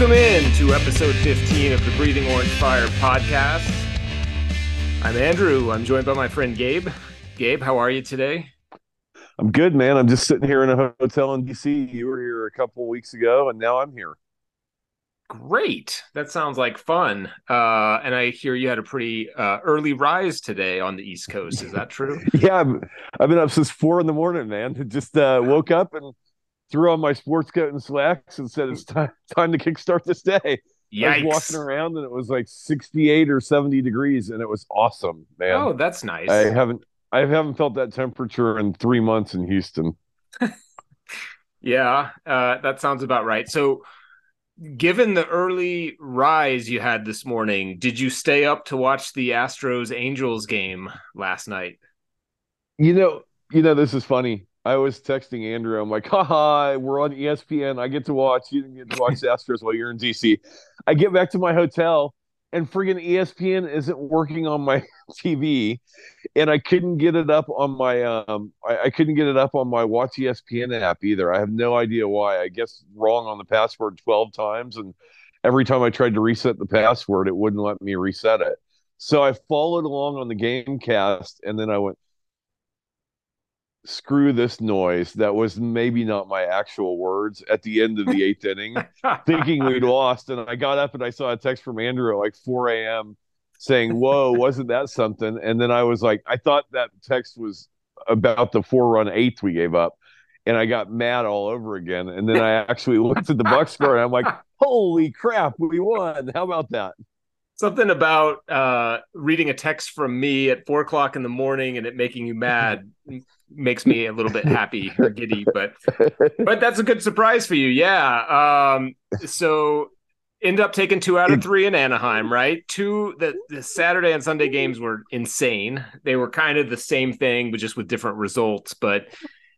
Welcome in to episode 15 of the Breathing Orange Fire podcast. I'm Andrew. I'm joined by my friend Gabe. Gabe, how are you today? I'm good, man. I'm just sitting here in a hotel in DC. You were here a couple weeks ago, and now I'm here. Great. That sounds like fun. Uh, and I hear you had a pretty uh, early rise today on the East Coast. Is that true? yeah, I've, I've, been up since four in the morning, man. Just uh, woke up and threw on my sports coat and slacks and said it's time time to kickstart this day. Yikes. I was walking around and it was like 68 or 70 degrees and it was awesome, man. Oh, that's nice. I haven't I haven't felt that temperature in three months in Houston. yeah, uh, that sounds about right. So, given the early rise you had this morning, did you stay up to watch the Astros Angels game last night? You know, you know, this is funny. I was texting Andrew. I'm like, haha, we're on ESPN. I get to watch. You get to watch Astros while you're in DC. I get back to my hotel and friggin' ESPN isn't working on my TV, and I couldn't get it up on my um I, I, couldn't get it up on my Watch ESPN app either. I have no idea why. I guess wrong on the password twelve times, and every time I tried to reset the password, it wouldn't let me reset it. So I followed along on the GameCast, and then I went, screw this noise that was maybe not my actual words at the end of the eighth inning thinking we'd lost. And i got up and i saw a text from andrew at like 4 a.m saying whoa wasn't that something? And then i was like i thought that text was about the four run eighth we gave up. And i got mad all over again. And then i actually looked at the box score and i'm like holy crap we won. How about that something about uh, reading a text from me at four o'clock in the morning and it making you mad makes me a little bit happy or giddy, but but that's a good surprise for you, yeah. Um, so end up taking two out of three in Anaheim, right? Two the, the Saturday and Sunday games were insane. They were kind of the same thing, but just with different results. But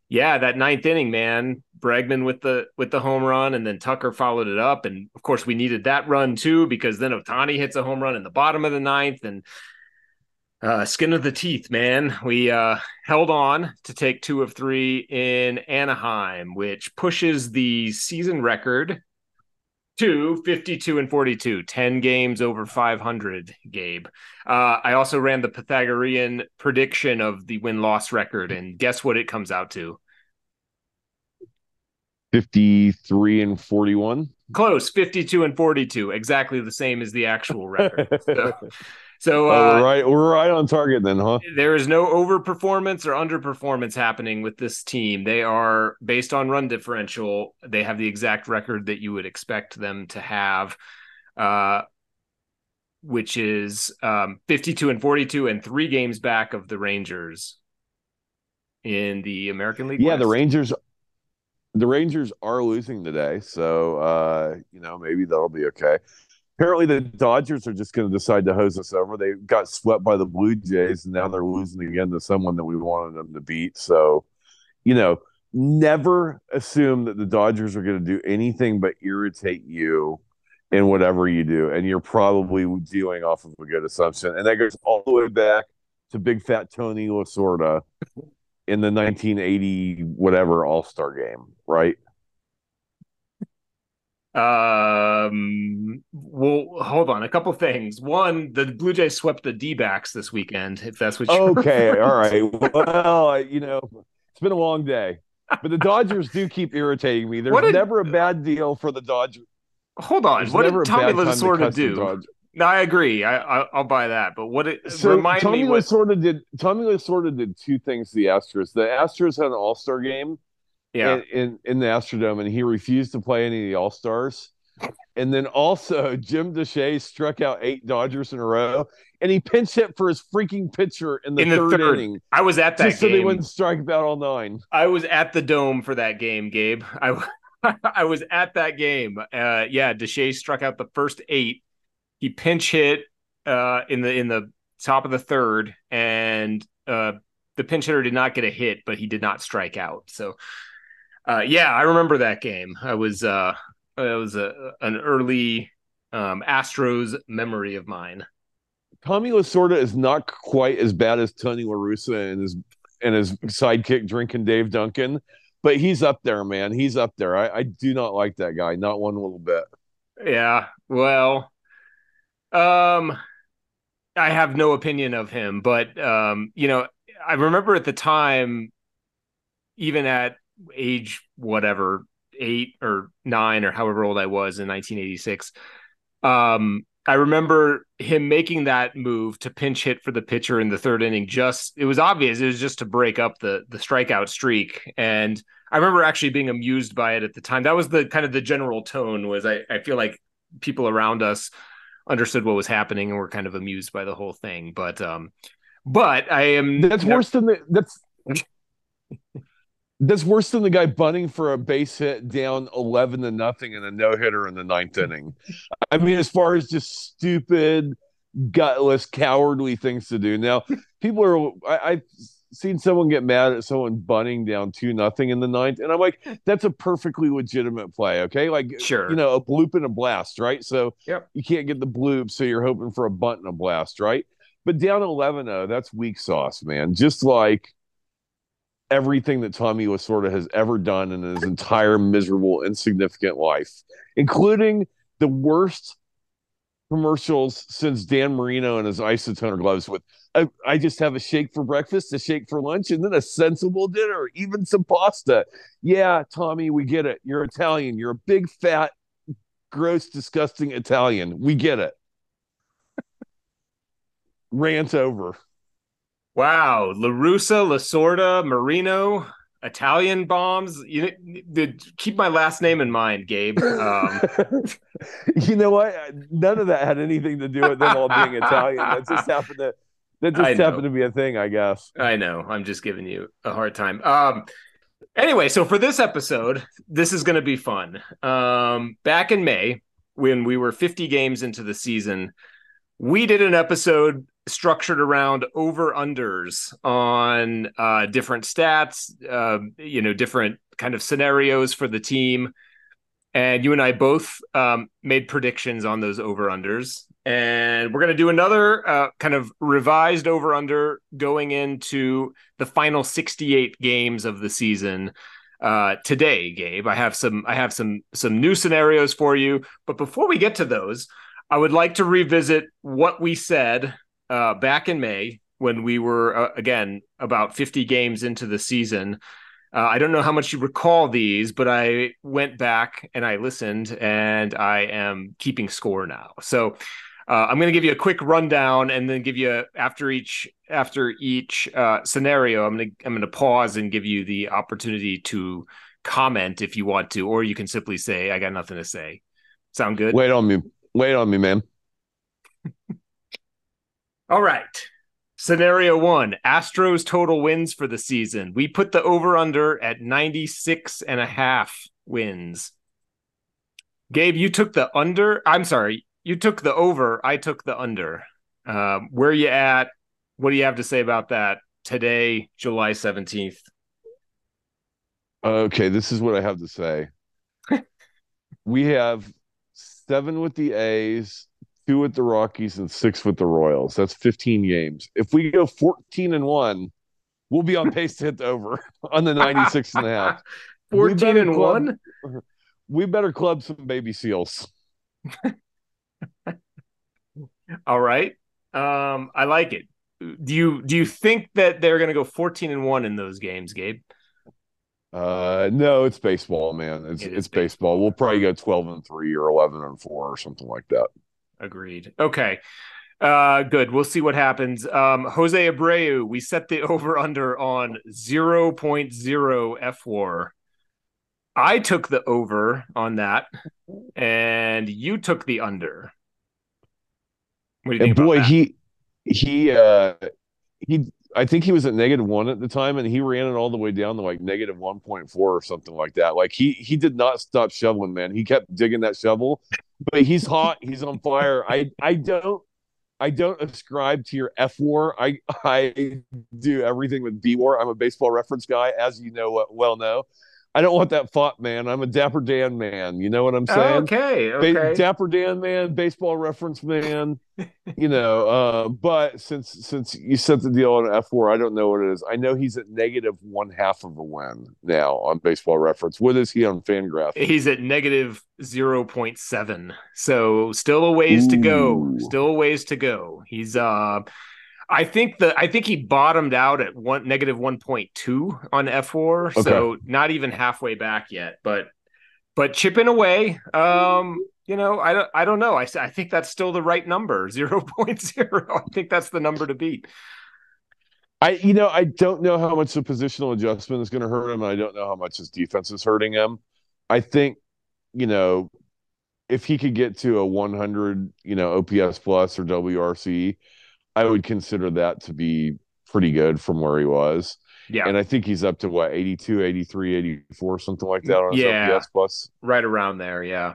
yeah, that ninth inning, man, Bregman with the with the home run, and then Tucker followed it up, and of course we needed that run too because then Ohtani hits a home run in the bottom of the ninth, and uh, skin of the teeth, man. We uh, held on to take two of three in Anaheim, which pushes the season record to 52 and 42, 10 games over 500, Gabe. Uh, I also ran the Pythagorean prediction of the win loss record, and guess what it comes out to? 53 and 41 close. 52 and 42 exactly the same as the actual record. So, so uh, we're right we're right on target then huh? There is no overperformance or underperformance happening with this team. They are based on run differential they have the exact record that you would expect them to have uh, which is um, 52 and 42 and three games back of the rangers in the american league yeah West. the rangers the Rangers are losing today, so uh, you know maybe that'll be okay. Apparently, the Dodgers are just going to decide to hose us over. They got swept by the Blue Jays, and now they're losing again to someone that we wanted them to beat. So, you know, never assume that the Dodgers are going to do anything but irritate you in whatever you do, and you're probably dealing off of a good assumption. And that goes all the way back to Big Fat Tony Lasorda in the 1980 whatever All Star game, right? Um. Well, hold on. A couple things. One, the Blue Jays swept the D backs this weekend. If that's what. you Okay. all right. Well, you know, it's been a long day, but the Dodgers do keep irritating me. There's did, never a bad deal for the Dodgers. Hold on. There's what did Tommy Lasorda do? No, I agree. I, I will buy that. But what it so remind Tommy me what Lasorda did. Tommy Lasorda did two things. To the Astros. The Astros had an All Star game. Yeah. In, in, in the Astrodome, and he refused to play any of the All Stars. And then also Jim Deshaies struck out eight Dodgers in a row, and he pinch hit for his freaking pitcher in the, in the third, third, inning. I was at that just game. so they wouldn't strike out all nine. I was at the dome for that game, Gabe. I I was at that game. Uh, yeah, Deshaies struck out the first eight he pinch hit uh, in the in the top of the third, and uh, the pinch hitter did not get a hit, but he did not strike out. So, uh, yeah, I remember that game. I was uh, it was a an early um, Astros memory of mine. Tommy Lasorda is not quite as bad as Tony La Russa and his and his sidekick drinking Dave Duncan, but he's up there, man. He's up there. I, I do not like that guy, not one little bit Yeah. Well, um, I have no opinion of him, but um, you know, I remember at the time, even at age whatever, eight or nine or however old I was in 1986, um, I remember him making that move to pinch hit for the pitcher in the third inning. Just it was obvious it was just to break up the the strikeout streak, and I remember actually being amused by it at the time. That was the kind of the general tone. Was I I feel like people around us understood what was happening and were kind of amused by the whole thing. But um, but I am that's worse than the that's that's worse than the guy bunting for a base hit down 11 to nothing and a no hitter in the ninth inning. I mean, as far as just stupid, gutless, cowardly things to do. Now, people are, I, have seen someone get mad at someone bunting down two nothing in the ninth. And I'm like, that's a perfectly legitimate play. Okay. Like, sure. You know, a bloop and a blast, right? So yep. you can't get the bloop. So you're hoping for a bunt and a blast, right? But down 11 0, that's weak sauce, man. Just like, everything that Tommy Lasorda has ever done in his entire miserable, insignificant life, including the worst commercials since Dan Marino and his isotoner gloves with I, I, just have a shake for breakfast, a shake for lunch, and then a sensible dinner, even some pasta. Yeah, Tommy, we get it. You're Italian. You're a big, fat, gross, disgusting Italian. We get it. Rant over. Wow, LaRussa, Lasorda, Marino, Italian bombs. You keep my last name in mind, Gabe. Um, you know what? None of that had anything to do with them all being Italian. That just happened to that just happened to be a thing, I guess. I know. I'm just giving you a hard time. Um, anyway, so for this episode, this is going to be fun. Um, back in May, when we were 50 games into the season, we did an episode structured around over unders on uh, different stats, uh, you know, different kind of scenarios for the team. And you and I both um, made predictions on those over unders. And we're going to do another uh, kind of revised over under going into the final 68 games of the season. Uh, today, Gabe, I have some I have some some new scenarios for you. But before we get to those, I would like to revisit what we said uh, back in May when we were uh, again about 50 games into the season. Uh, I don't know how much you recall these, but I went back and I listened, and I am keeping score now. So uh, I'm going to give you a quick rundown, and then give you a, after each after each uh, scenario. I'm going to I'm going to pause and give you the opportunity to comment if you want to, or you can simply say, "I got nothing to say." Sound good? Wait on me. Wait on me, man. All right. Scenario one Astros total wins for the season. We put the over under at 96 and a half wins. Gabe, you took the under. I'm sorry. You took the over. I took the under. Um, where are you at? What do you have to say about that today, July 17th? Okay, this is what I have to say. we have seven with the A's, two with the Rockies and six with the Royals. That's 15 games. If we go 14 and one, we'll be on pace to hit the over on the 96 and a half. 14 and club, one? We better club some baby seals. All right. Um, I like it. Do you do you think that they're going to go 14 and 1 in those games, Gabe? Uh, no, it's baseball, man. It's it it's baseball. baseball. We'll probably go 12 and 3 or 11 and 4 or something like that. Agreed. Okay. Uh, good. We'll see what happens. Um, Jose Abreu, we set the over under on 0.0 fWAR. I took the over on that, and you took the under. What do you think? And boy, he he uh he I think he was at negative one at the time, and he ran it all the way down to like negative one point four or something like that. Like he he did not stop shoveling, man. He kept digging that shovel, but he's hot. He's on fire. I I don't I don't ascribe to your fWAR. I I do everything with B war. I'm a baseball reference guy, as you know uh, well know. I don't want that fought man. I'm a Dapper Dan man. You know what I'm saying? Okay, okay. Ba- Dapper Dan man, baseball reference man. you know, uh, but since since you set the deal on fWAR, I don't know what it is. I know he's at negative one half of a win now on baseball reference. What is he on Fangraph? He's at negative zero point seven. So still a ways Ooh. to go. Still a ways to go. He's uh I think the I think he bottomed out at one negative one point two on fWAR, okay. so not even halfway back yet. But but chipping away. Um, you know, I don't I don't know. I I think that's still the right number, 0.0. I think that's the number to beat. I you know I don't know how much the positional adjustment is going to hurt him. I don't know how much his defense is hurting him. I think you know if he could get to a 100, you know, OPS plus or WRC, I would consider that to be pretty good from where he was. Yeah. And I think he's up to what 82, 83, 84, something like that on yeah. plus. Right around there, yeah.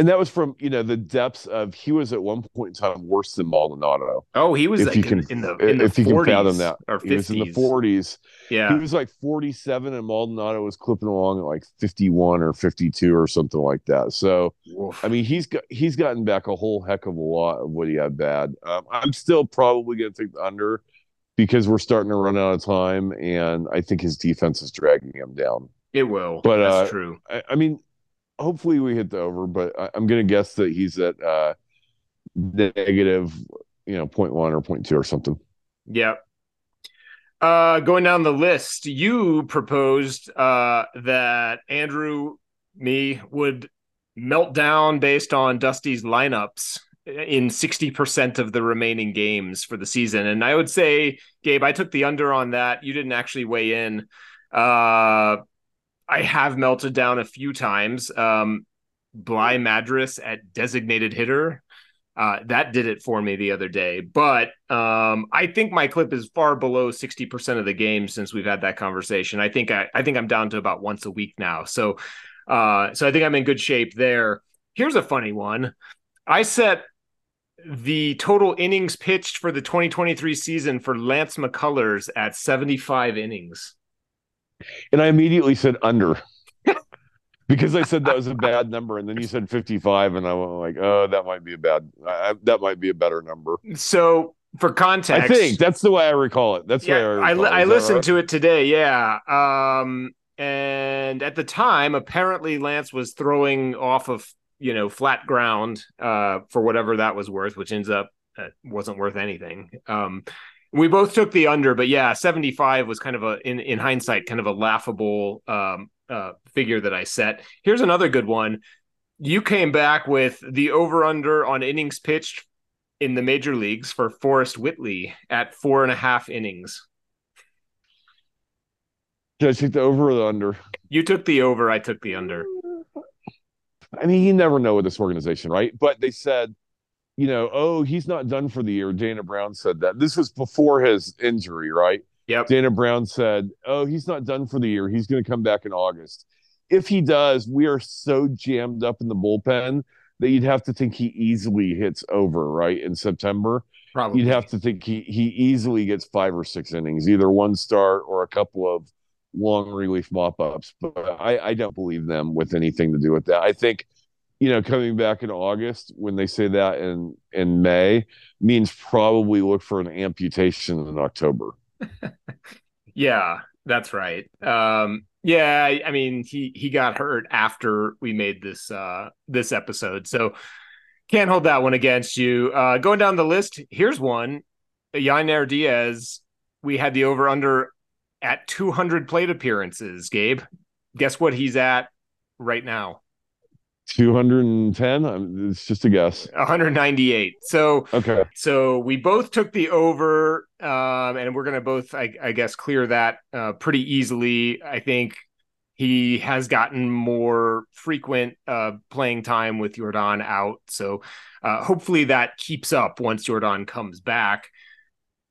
And that was from, you know, the depths of he was at one point in time worse than Maldonado. Oh, he was if like you can, in the in if the you 40s can fathom that. Or 50s. He was in the 40s. Yeah. He was like 47 and Maldonado was clipping along at like 51 or 52 or something like that. So Oof. I mean he's got he's gotten back a whole heck of a lot of what he had bad. Um, I'm still probably gonna take the under because we're starting to run out of time and I think his defense is dragging him down. It will. But that's uh, true. I, I, mean, hopefully we hit the over, but I, am gonna guess that he's at uh negative, you know, 0.1 or 0.2 or something. Yep. Uh, going down the list, you proposed uh, that Andrew, me, would melt down based on Dusty's lineups in 60% of the remaining games for the season. And I would say, Gabe, I took the under on that. You didn't actually weigh in. Uh, I have melted down a few times. Um, Bligh Madris at designated hitter uh, that did it for me the other day. But um, I think my clip is far below 60% of the game since we've had that conversation. I think I, I think I'm down to about once a week now. So uh, so I think I'm in good shape there. Here's a funny one. I set the total innings pitched for the 2023 season for Lance McCullers at 75 innings. And I immediately said under because I said that was a bad number, and then you said 55, and I went like, oh, that might be a bad, I, that might be a better number. So for context, I think that's the way I recall it. That's yeah, I, I, I listened right? to it today. Yeah. Um, and at the time, apparently Lance was throwing off of you know flat ground uh, for whatever that was worth, which ends up uh, wasn't worth anything. Um, we both took the under, but yeah, 75 was kind of a in in hindsight kind of a laughable um, uh, figure that I set. Here's another good one. You came back with the over under on innings pitched in the major leagues for Forrest Whitley at four and a half innings. Did I take the over or the under? You took the over. I took the under. I mean, you never know with this organization, right? But they said, you know, oh, he's not done for the year. Dana Brown said that. This was before his injury, right? Yep. Dana Brown said, "Oh, he's not done for the year. He's going to come back in August. If he does, we are so jammed up in the bullpen that you'd have to think he easily hits over right in September. Probably. You'd have to think he he easily gets five or six innings, either one start or a couple of long relief mop ups. But I, I don't believe them with anything to do with that. I think." You know, coming back in August when they say that in in May means probably look for an amputation in October. yeah, that's right. Um, yeah, I, I, mean he he got hurt after we made this uh this episode, so can't hold that one against you. Uh, going down the list, here's one: Yainer Diaz. We had the over under at 200 plate appearances. Gabe, guess what he's at right now? 210 it's just a guess. 198 so okay. so we both took the over um and we're gonna both i, I guess clear that uh, pretty easily. I think he has gotten more frequent uh, playing time with Yordan out. So uh, hopefully that keeps up once Yordan comes back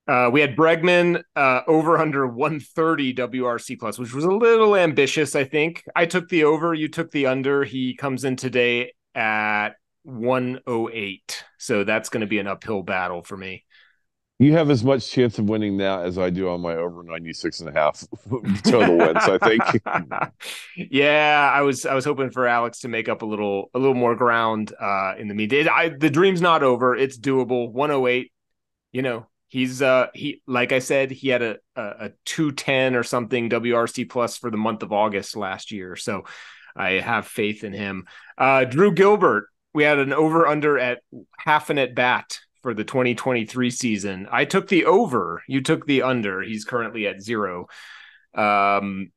uh, we had Bregman uh, over under 130 WRC plus, which was a little ambitious, I think. I took the over, you took the under. He comes in today at 108. So that's going to be an uphill battle for me. You have as much chance of winning that as I do on my over 96 and a half total wins, I think. yeah, I was I was hoping for Alex to make up a little a little more ground uh in the meantime. I the dream's not over. It's doable. 108. You know, he's uh he like I said, he had a a, a 210 or something WRC plus for the month of August last year. So I have faith in him. Uh Drew Gilbert, we had an over under at half an at bat for the 2023 season. I took the over, you took the under. He's currently at zero. Um,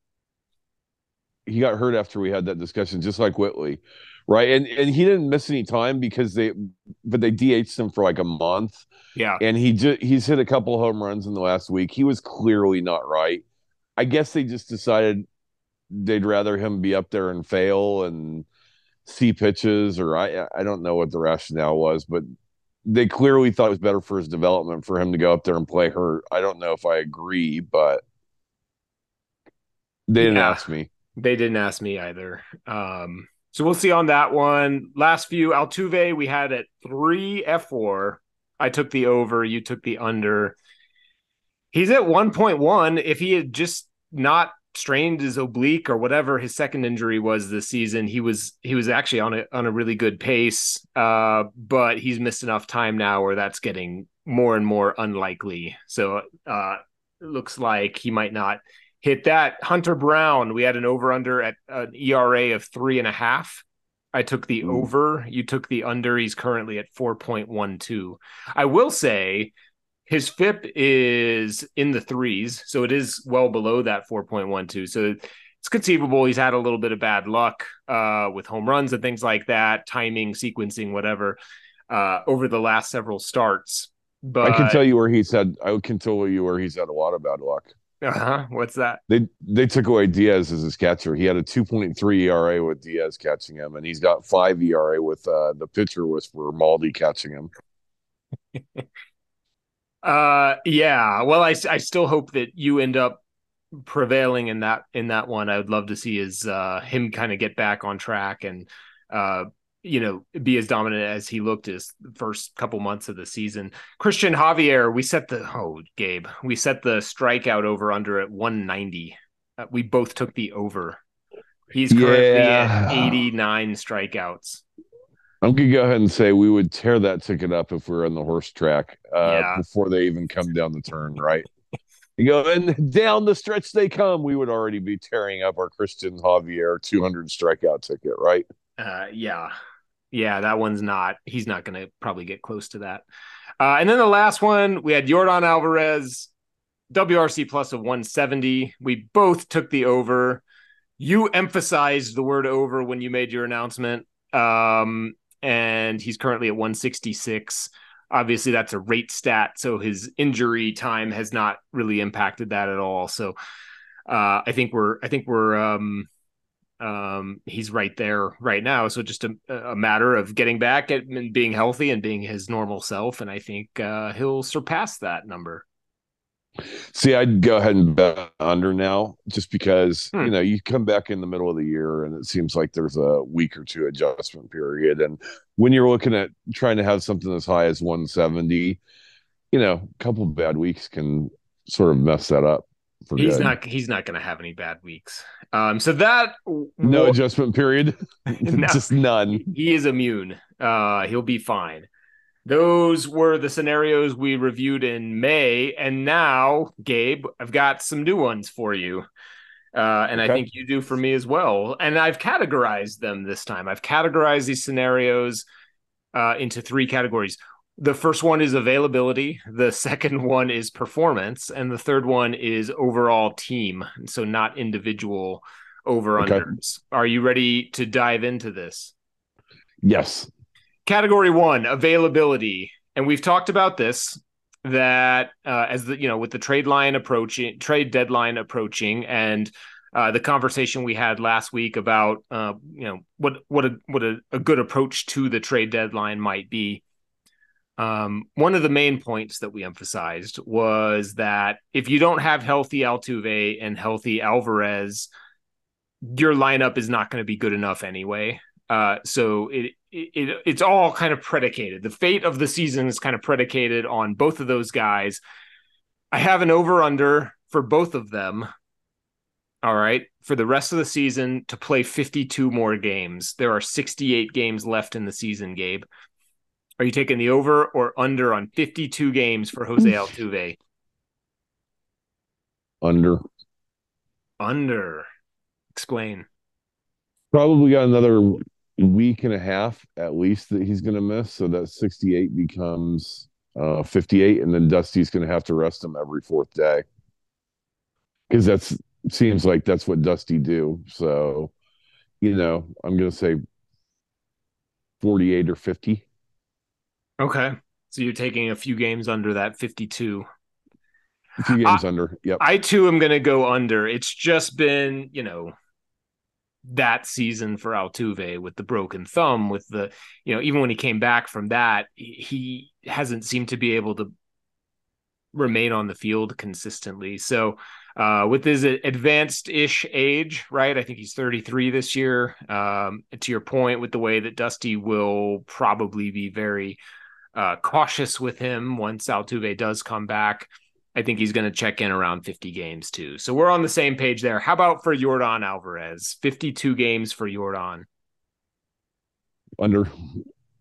he got hurt after we had that discussion, just like Whitley, right? And and he didn't miss any time because they, but they DH'd him for like a month. Yeah, and he just he's hit a couple home runs in the last week. He was clearly not right. I guess they just decided they'd rather him be up there and fail and see pitches, or I I don't know what the rationale was, but they clearly thought it was better for his development for him to go up there and play hurt. I don't know if I agree, but they didn't yeah, ask me. They didn't ask me either. Um, so we'll see on that one. Last few Altuve, we had at three fWAR. I took the over, you took the under. He's at 1.1. If he had just not strained his oblique or whatever his second injury was this season. He was he was actually on a on a really good pace, uh, but he's missed enough time now where that's getting more and more unlikely. So uh, it looks like he might not hit that. Hunter Brown, we had an over under at an ERA of three and a half. I took the Ooh. over. You took the under. He's currently at 4.12. I will say his FIP is in the threes, so it is well below that 4.12. So it's conceivable he's had a little bit of bad luck uh, with home runs and things like that, timing, sequencing, whatever, uh, over the last several starts. But I can tell you where he's had. I can tell you where he's had a lot of bad luck. Uh-huh. What's that? They they took away Diaz as his catcher. He had a 2.3 ERA with Diaz catching him, and he's got five ERA with uh, the pitcher was for Maldi catching him. Uh, yeah. Well, I, I still hope that you end up prevailing in that in that one. I would love to see his uh him kind of get back on track and uh you know be as dominant as he looked his first couple months of the season. Christian Javier, we set the oh Gabe, we set the strikeout over under at 190. Uh, we both took the over. He's currently yeah. at 89 strikeouts. I'm gonna go ahead and say we would tear that ticket up if we were on the horse track uh, yeah. before they even come down the turn, right? you go and down the stretch they come, we would already be tearing up our Christian Javier 200 strikeout ticket, right? Uh, yeah, yeah, that one's not. He's not gonna probably get close to that. Uh, and then the last one, we had Yordan Alvarez, WRC plus of 170. We both took the over. You emphasized the word over when you made your announcement. Um, and he's currently at 166. Obviously, that's a rate stat, so his injury time has not really impacted that at all. So, uh, I think we're, I think we're, um, um, he's right there right now. So just a, a matter of getting back and being healthy and being his normal self, and I think uh, he'll surpass that number. See, I'd go ahead and bet under now, just because hmm. you know you come back in the middle of the year and it seems like there's a week or two adjustment period, and when you're looking at trying to have something as high as 170, you know, a couple of bad weeks can sort of mess that up. He's not. He's not going to have any bad weeks. Um, so that no adjustment period, no, just none. He is immune. Uh, he'll be fine. Those were the scenarios we reviewed in May. And now, Gabe, I've got some new ones for you. Uh, and okay. I think you do for me as well. And I've categorized them this time. I've categorized these scenarios uh, into three categories. The first one is availability, the second one is performance, and the third one is overall team. So, not individual over unders. Okay. Are you ready to dive into this? Yes. Category one, availability. And we've talked about this that uh, as the you know with the trade line approaching trade deadline approaching and uh, the conversation we had last week about uh, you know what what a what a, a, good approach to the trade deadline might be. Um, one of the main points that we emphasized was that if you don't have healthy Altuve and healthy Alvarez, your lineup is not going to be good enough anyway. Uh, so it, it it's all kind of predicated. The fate of the season is kind of predicated on both of those guys. I have an over under for both of them. All right, for the rest of the season to play 52 more games. There are 68 games left in the season, Gabe. Are you taking the over or under on 52 games for Jose Altuve? Under. Under. Explain. Probably got another week and a half at least that he's going to miss. So that 68 becomes uh, 58. And then Dusty's going to have to rest him every fourth day. Because that's seems like that's what Dusty do. So, you know, I'm going to say 48 or 50. Okay. So you're taking a few games under that 52. A few games I, under. Yep. I too am going to go under. It's just been, you know, that season for Altuve with the broken thumb, with the, you know, even when he came back from that, he hasn't seemed to be able to remain on the field consistently. So, uh, with his advanced ish age, right? I think he's 33 this year. Um, to your point, with the way that Dusty will probably be very uh, cautious with him once Altuve does come back. I think he's going to check in around 50 games too. So we're on the same page there. How about for Yordan Alvarez? 52 games for Yordan. Under.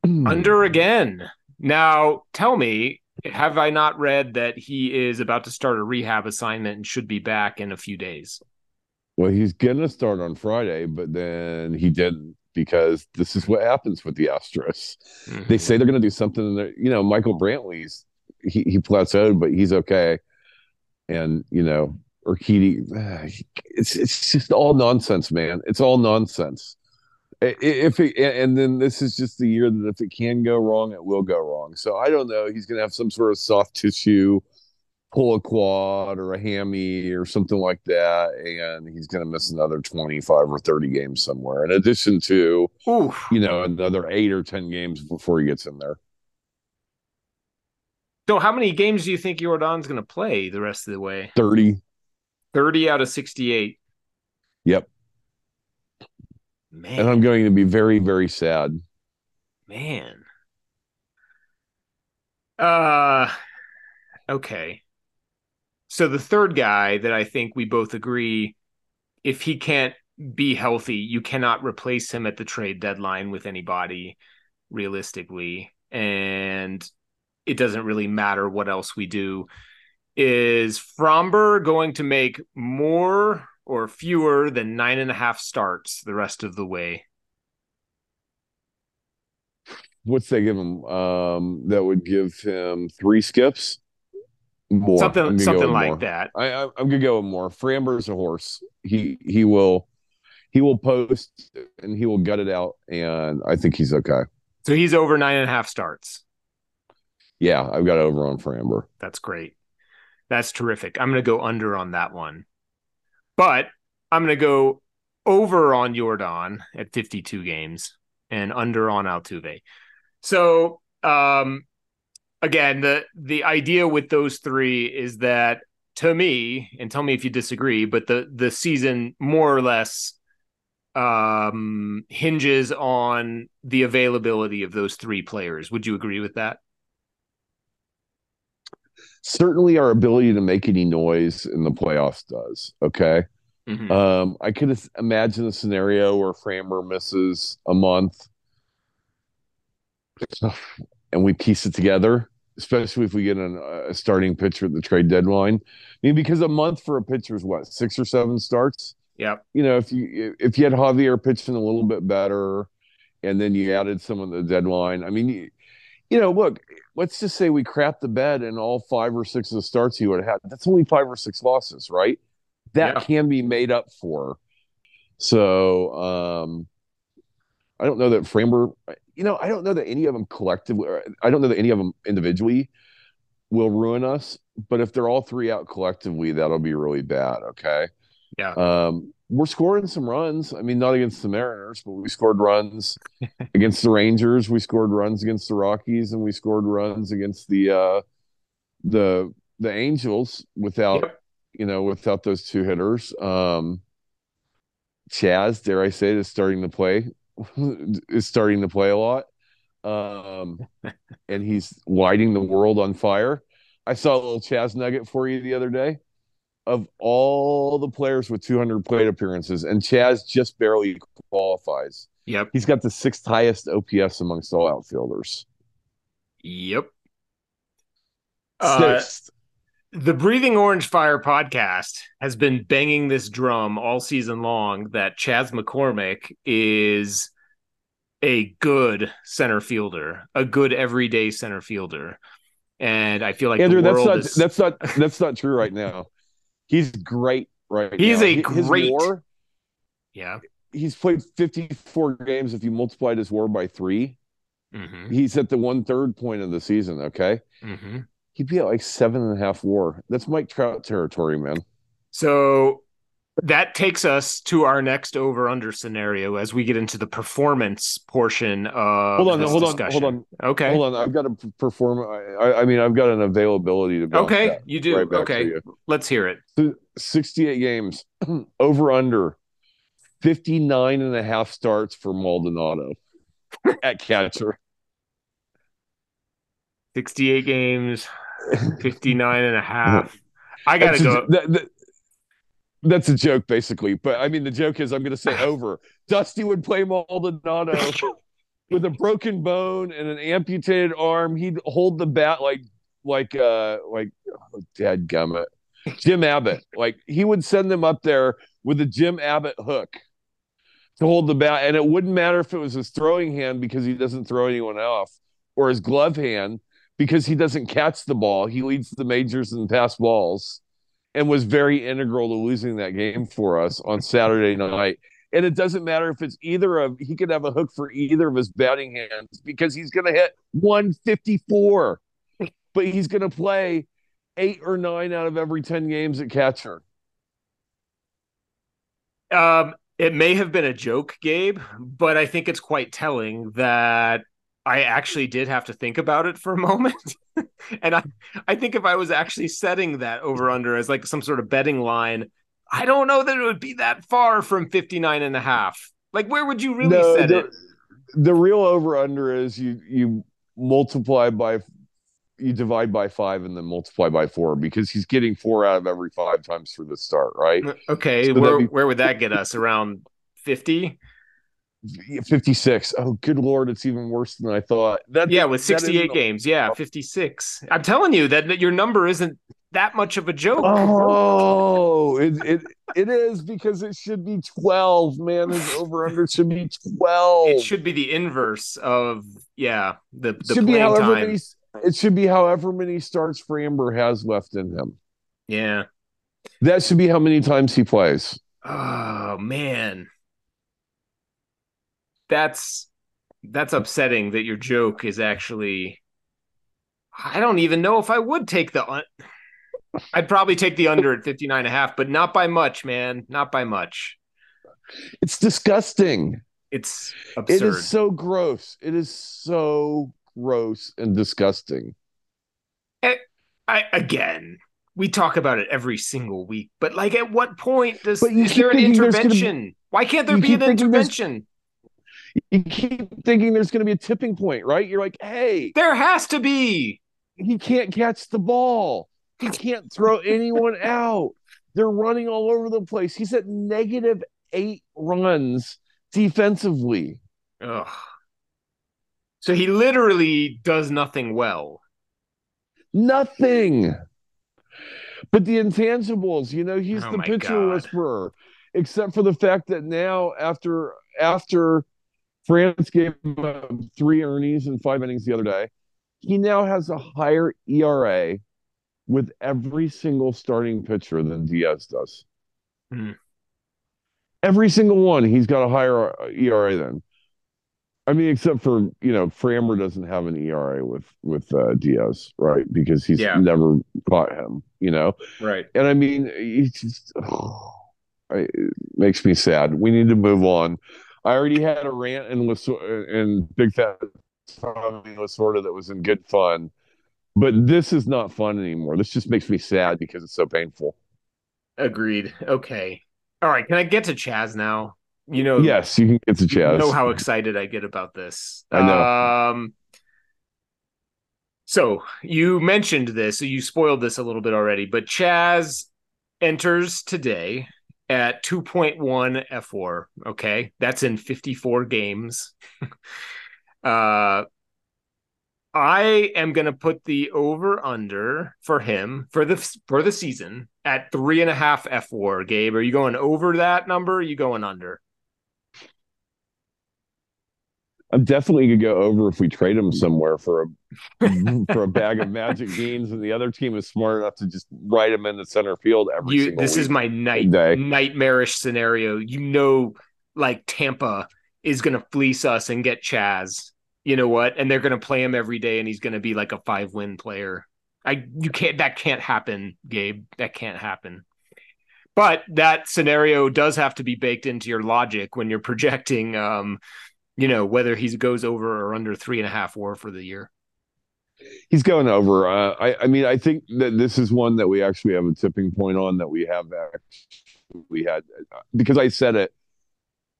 Under again. Now, tell me, have I not read that he is about to start a rehab assignment and should be back in a few days? Well, he's going to start on Friday, but then he didn't because this is what happens with the Astros. Mm-hmm. They say they're going to do something. That, you know, Michael Brantley's he he plateaued, but he's okay. And you know, Urquidy, it's it's just all nonsense, man. It's all nonsense. If it, and then this is just the year that if it can go wrong, it will go wrong. So I don't know. He's going to have some sort of soft tissue pull a quad or a hammy or something like that, and he's going to miss another 25 or 30 games somewhere, in addition to, Oof. you know, another eight or 10 games before he gets in there. So, how many games do you think Yordan's going to play the rest of the way? 30. 30 out of 68. Yep. Man. And I'm going to be very, very sad. Man. Uh, okay. So the third guy that I think we both agree, if he can't be healthy, you cannot replace him at the trade deadline with anybody realistically. And it doesn't really matter what else we do. Is Framber going to make more or fewer than nine and a half starts the rest of the way? What's they give him? Um, that would give him three skips more. Something something like more. that. I, I, am gonna go with more. Framber's a horse. He he will he will post and he will gut it out, and I think he's okay. So he's over nine and a half starts. Yeah, I've got over on Framber. That's great. That's terrific. I'm gonna go under on that one, but I'm gonna go over on Yordan at 52 games and under on Altuve. So um again, the the idea with those three is that to me, and tell me if you disagree, but the the season more or less um hinges on the availability of those three players. Would you agree with that? Certainly our ability to make any noise in the playoffs does. Okay. Mm-hmm. Um, I could imagine a scenario where Framber misses a month and we piece it together especially if we get an, a starting pitcher at the trade deadline. I mean, because a month for a pitcher is what six or seven starts. Yeah. You know, if you if you had Javier pitching a little bit better, and then you added some of the deadline. I mean, you, you know, look, let's just say we crap the bed and all five or six of the starts he would have had. That's only five or six losses, right? That yeah. can be made up for. So um I don't know that Framber you know, I don't know that any of them collectively, I don't know that any of them individually will ruin us. But if they're all three out collectively, that'll be really bad. Okay. Yeah. Um, we're scoring some runs. I mean, not against the Mariners, but we scored runs against the Rangers. We scored runs against the Rockies, and we scored runs against the uh, the the Angels without yep. you know without those two hitters. Um, Chas, dare I say, is starting to play is starting to play a lot. Um, and he's lighting the world on fire. I saw a little Chas nugget for you the other day of all the players with 200 plate appearances, and Chas just barely qualifies. Yep. He's got the sixth highest OPS amongst all outfielders. Yep. Uh, Sixth. the Breathing Orange Fire podcast has been banging this drum all season long that Chas McCormick is a good center fielder, a good everyday center fielder. And I feel like Andrew, that's not is that's not that's not true right now. He's great right He's now. a great- WAR, yeah. he's played 54 games. If you multiplied his WAR by three, Mm-hmm. he's at the one third point of the season. Okay, Mm-hmm. he'd be at like seven and a half WAR. That's Mike Trout territory, man. So that takes us to our next over under scenario as we get into the performance portion of hold on, this hold on, discussion. hold on, Okay. hold on. I've got to perform. I, I- mean, I've got an availability to Okay, you do. right okay. you. Let's hear it. 68 games over under 59 and a half starts for Maldonado at catcher 68 games, 59 and a half. I got to That's go. that- that- that's a joke basically. But i mean the joke is i'm going to say over. Dusty would play Maldonado with a broken bone and an amputated arm. He'd hold the bat like like uh like oh, dad gummit. Jim abbott. Like he would send them up there with a jim abbott hook to hold the bat. And it wouldn't matter if it was his throwing hand because he doesn't throw anyone off or his glove hand because he doesn't catch the ball. He leads the majors in pass balls and was very integral to losing that game for us on Saturday night. And it doesn't matter if it's either of he could have a hook for either of his batting hands because he's going to hit 154, but he's going to play eight or nine out of every 10 games at catcher. Um, it may have been a joke, Gabe, but I think it's quite telling that I actually did have to think about it for a moment. and I, I think if I was actually setting that over under as like some sort of betting line, I don't know that it would be that far from 59 and a half. Like, where would you really No, set the, it? the real over under is you you multiply by you divide by five and then multiply by four because he's getting four out of every five times for the start, right? Uh, okay, So where, be- where would that get us? Around 50? 56. Oh, good lord, it's even worse than I thought. That Yeah, with 68 isn't games. Yeah, 56. I'm telling you that, that your number isn't that much of a joke. Oh, it, it it is because it should be 12, man. His over under should be 12. It should be the inverse of yeah, the the should be however time. many it should be however many starts Framber has left in him. Yeah. That should be how many times he plays. Oh man. That's that's upsetting that your joke is actually I don't even know if I would take the un- I'd probably take the under at 59 and a half, but not by much, man. Not by much. It's disgusting. It's It absurd. is so gross. It is so gross and disgusting. I again, we talk about it every single week, but like, at what point does you is there an there's gonna intervention? Why can't there be an intervention? You keep thinking there's going to be a tipping point, right? You're like, hey, There has to be. he can't catch the ball. He can't throw anyone out. They're running all over the place. He's at negative eight runs defensively. Ugh. So he literally does nothing well. Nothing. But the intangibles, you know, he's Oh the pitcher God. whisperer, except for the fact that now after after France gave him three earnings in five innings the other day, he now has a higher ERA with every single starting pitcher than Diaz does. Hmm. Every single one, he's got a higher ERA than. I mean, except for you know, Framber doesn't have an ERA with with uh, Diaz, right? Because he's Yeah. never caught him, you know. Right. And I mean, he just oh, it makes me sad. We need to move on. I already had a rant in Lasor- in Big Fat Tommy Lasorda that was in good fun, but this is not fun anymore. This just makes me sad because it's so painful. Agreed. Okay. All right. Can I get to Chas now? You know, yes, you can get to Chas. You know how excited I get about this. I know. Um, so you mentioned this, so you spoiled this a little bit already, but Chas enters today at 2.1 fWAR. Okay. That's in 54 games. uh, I am going to put the over under for him for the for the season at three and a half fWAR. Gabe, are you going over that number? are you going under? I'm definitely gonna go over if we trade him somewhere for a for a bag of magic beans, and the other team is smart enough to just write him in the center field every you, This is my night day. nightmarish scenario. You know, like Tampa is gonna fleece us and get Chas. You know what? And they're gonna play him every day, and he's gonna be like a five win player. I you can't that can't happen, Gabe. That can't happen. But that scenario does have to be baked into your logic when you're projecting um, you know, whether he goes over or under three and a half war for the year. He's going over. Uh, I, I mean, I think that this is one that we actually have a tipping point on that we have actually, we had because I said it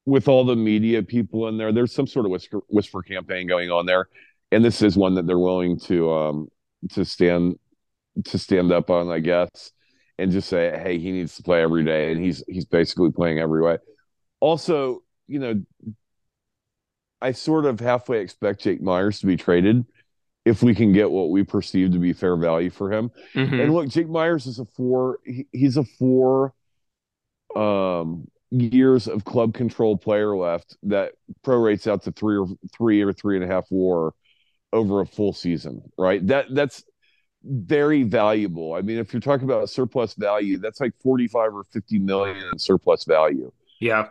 with all the media people in there. There's some sort of whisper, whisper campaign going on there, and this is one that they're willing to um to stand to stand up on, I guess, and just say, hey, he needs to play every day, and he's he's basically playing every way. Also, you know, I sort of halfway expect Jake Meyers to be traded if we can get what we perceive to be fair value for him. Mm-hmm. And look, Jake Meyers is a four. He, he's a four um, years of club control player left that prorates out to three or three or three and a half war over a full season. Right. That that's very valuable. I mean, if you're talking about surplus value, that's like 45 or 50 million in surplus value. Yeah.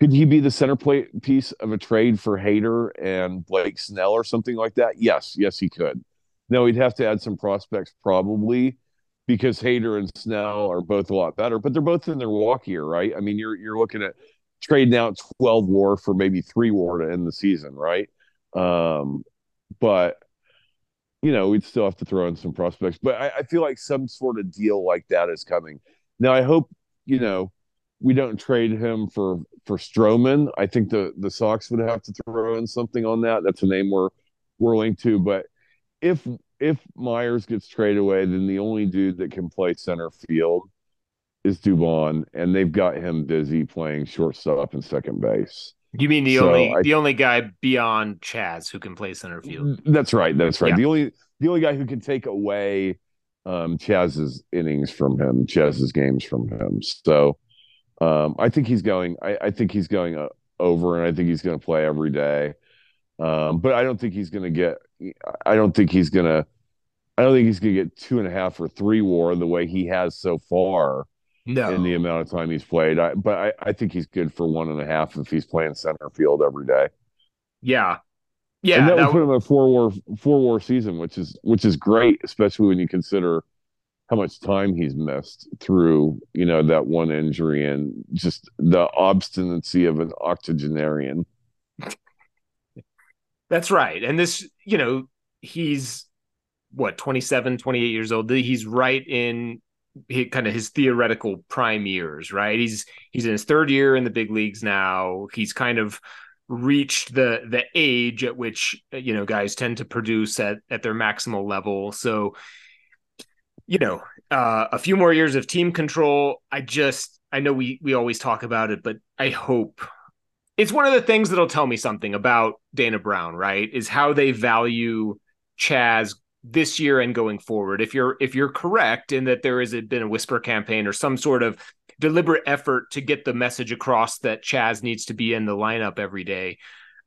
Could he be the center plate piece of a trade for Hader and Blake Snell or something like that? Yes, yes, he could. No, he'd have to add some prospects probably because Hader and Snell are both a lot better, but they're both in their walk year, right? I mean, you're you're looking at trading out 12 war for maybe three war to end the season, right? Um, but you know, we'd still have to throw in some prospects. But I, I feel like some sort of deal like that is coming. Now I hope, you know, we don't trade him for for Stroman. I think the the Sox would have to throw in something on that. That's a name we're whirling to. But if if Meyers gets traded away, then the only dude that can play center field is Dubon, and they've got him busy playing shortstop and second base. You mean the so only I, the only guy beyond Chas who can play center field? That's right. That's right. Yeah. The only the only guy who can take away um, Chas's innings from him, Chas's games from him. So um, I think he's going. I, I think he's going uh, over, and I think he's going to play every day. Um, but I don't think he's going to get. I don't think he's going to. I don't think he's going to get two and a half or three WAR the way he has so far. No. In the amount of time he's played, I, but I, I think he's good for one and a half if he's playing center field every day. Yeah, yeah, and that, that would put him a four WAR four WAR season, which is which is great, especially when you consider how much time he's missed through you know that one injury and just the obstinacy of an octogenarian. That's right. And this you know he's what 27 28 years old? He's right in kind of his theoretical prime years right? He's he's in his third year in the big leagues now. He's kind of reached the the age at which you know guys tend to produce at at their maximal level. So you know, uh, a few more years of team control. I just, I know we we always talk about it, but I hope it's one of the things that'll tell me something about Dana Brown, right? Is how they value Chas this year and going forward. If you're if you're correct in that there has been a whisper campaign or some sort of deliberate effort to get the message across that Chas needs to be in the lineup every day,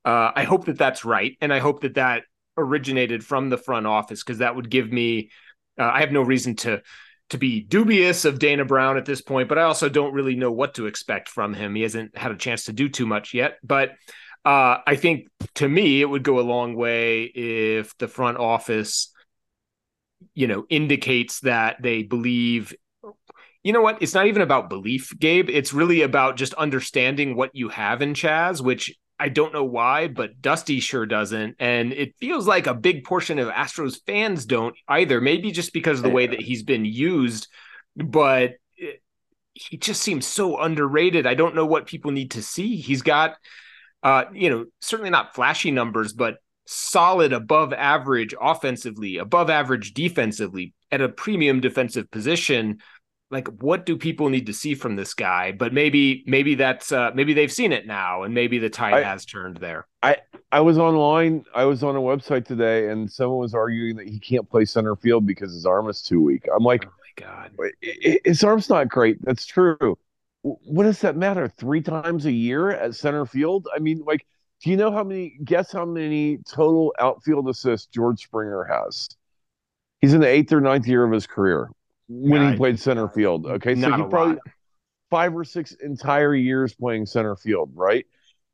uh, I hope that that's right, and I hope that that originated from the front office because that would give me uh, I have no reason to to be dubious of Dana Brown at this point, but I also don't really know what to expect from him. He hasn't had a chance to do too much yet, but uh, I think to me it would go a long way if the front office, you know, indicates that they believe. You know what? It's not even about belief, Gabe. It's really about just understanding what you have in Chas, which I don't know why, but Dusty sure doesn't. And it feels like a big portion of Astros fans don't either. Maybe just because of the way that he's been used, but he just seems so underrated. I don't know what people need to see. He's got, uh, you know, certainly not flashy numbers, but solid above average offensively, above average defensively at a premium defensive position. Like, what do people need to see from this guy? But maybe, maybe that's uh, maybe they've seen it now, and maybe the tide I, has turned there. I I was online. I was on a website today, and someone was arguing that he can't play center field because his arm is too weak. I'm like, oh my God, his arm's not great. That's true. What does that matter? Three times a year at center field? I mean, like, do you know how many? Guess how many total outfield assists George Springer has? He's in the eighth or ninth year of his career when he played center field. Okay, so he probably lot. five or six entire years playing center field, right?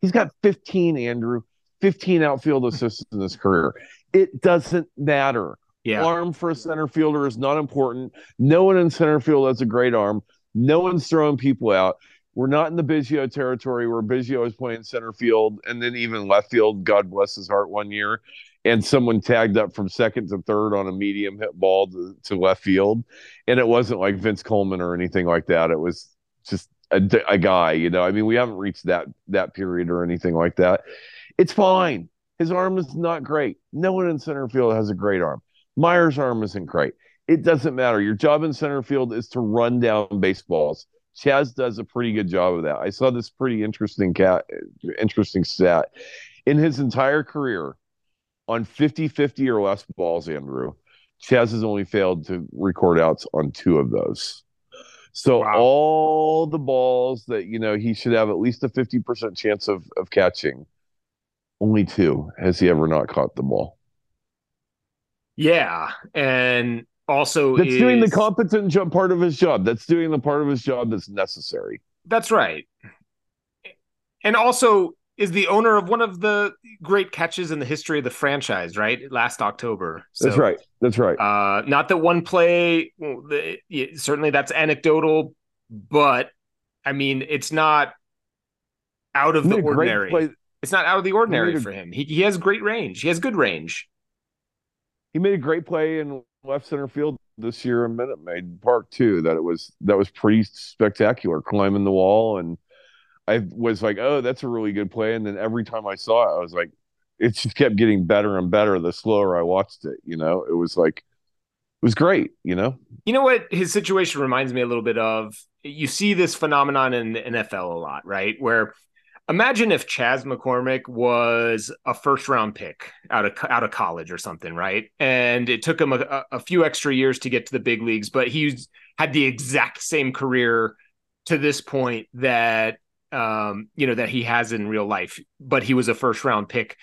He's got 15, Andrew, 15 outfield assists in his career. It doesn't matter. Yeah. Arm for a center fielder is not important. No one in center field has a great arm. No one's throwing people out. We're not in the Biggio territory where Biggio is playing center field and then even left field. God bless his heart one year. And someone tagged up from second to third on a medium hit ball to, to left field. And it wasn't like Vince Coleman or anything like that. It was just a, a guy, you know. I mean, we haven't reached that that period or anything like that. It's fine. His arm is not great. No one in center field has a great arm. Meyer's arm isn't great. It doesn't matter. Your job in center field is to run down baseballs. Chas does a pretty good job of that. I saw this pretty interesting cat interesting stat. In his entire career, on 50-50 or less balls, Andrew, Chas has only failed to record outs on two of those. So wow. all the balls that you know he should have at least a 50% chance of of catching, only two has he ever not caught the ball. Yeah, and also that's is, doing the competent job part of his job. That's doing the part of his job that's necessary. That's right. And also is the owner of one of the great catches in the history of the franchise, right? Last October. So, that's right. That's right. Uh, not that one play, certainly that's anecdotal, but I mean, it's not out of the ordinary. It's not out of the ordinary for him. He, he has great range. He has good range he made a great play in left center field this year in Minute Maid Park too. That it was that was pretty spectacular, climbing the wall, and I was like, oh, that's a really good play. And then every time I saw it, I was like, it just kept getting better and better the slower I watched it. You know, it was like it was great. You know, you know what his situation reminds me a little bit of. You see this phenomenon in the NFL a lot, right? Where imagine if Chas McCormick was a first round pick out of out of college or something, right? And it took him a, a few extra years to get to the big leagues, but he's had the exact same career to this point that um, you know that he has in real life, but he was a first round pick.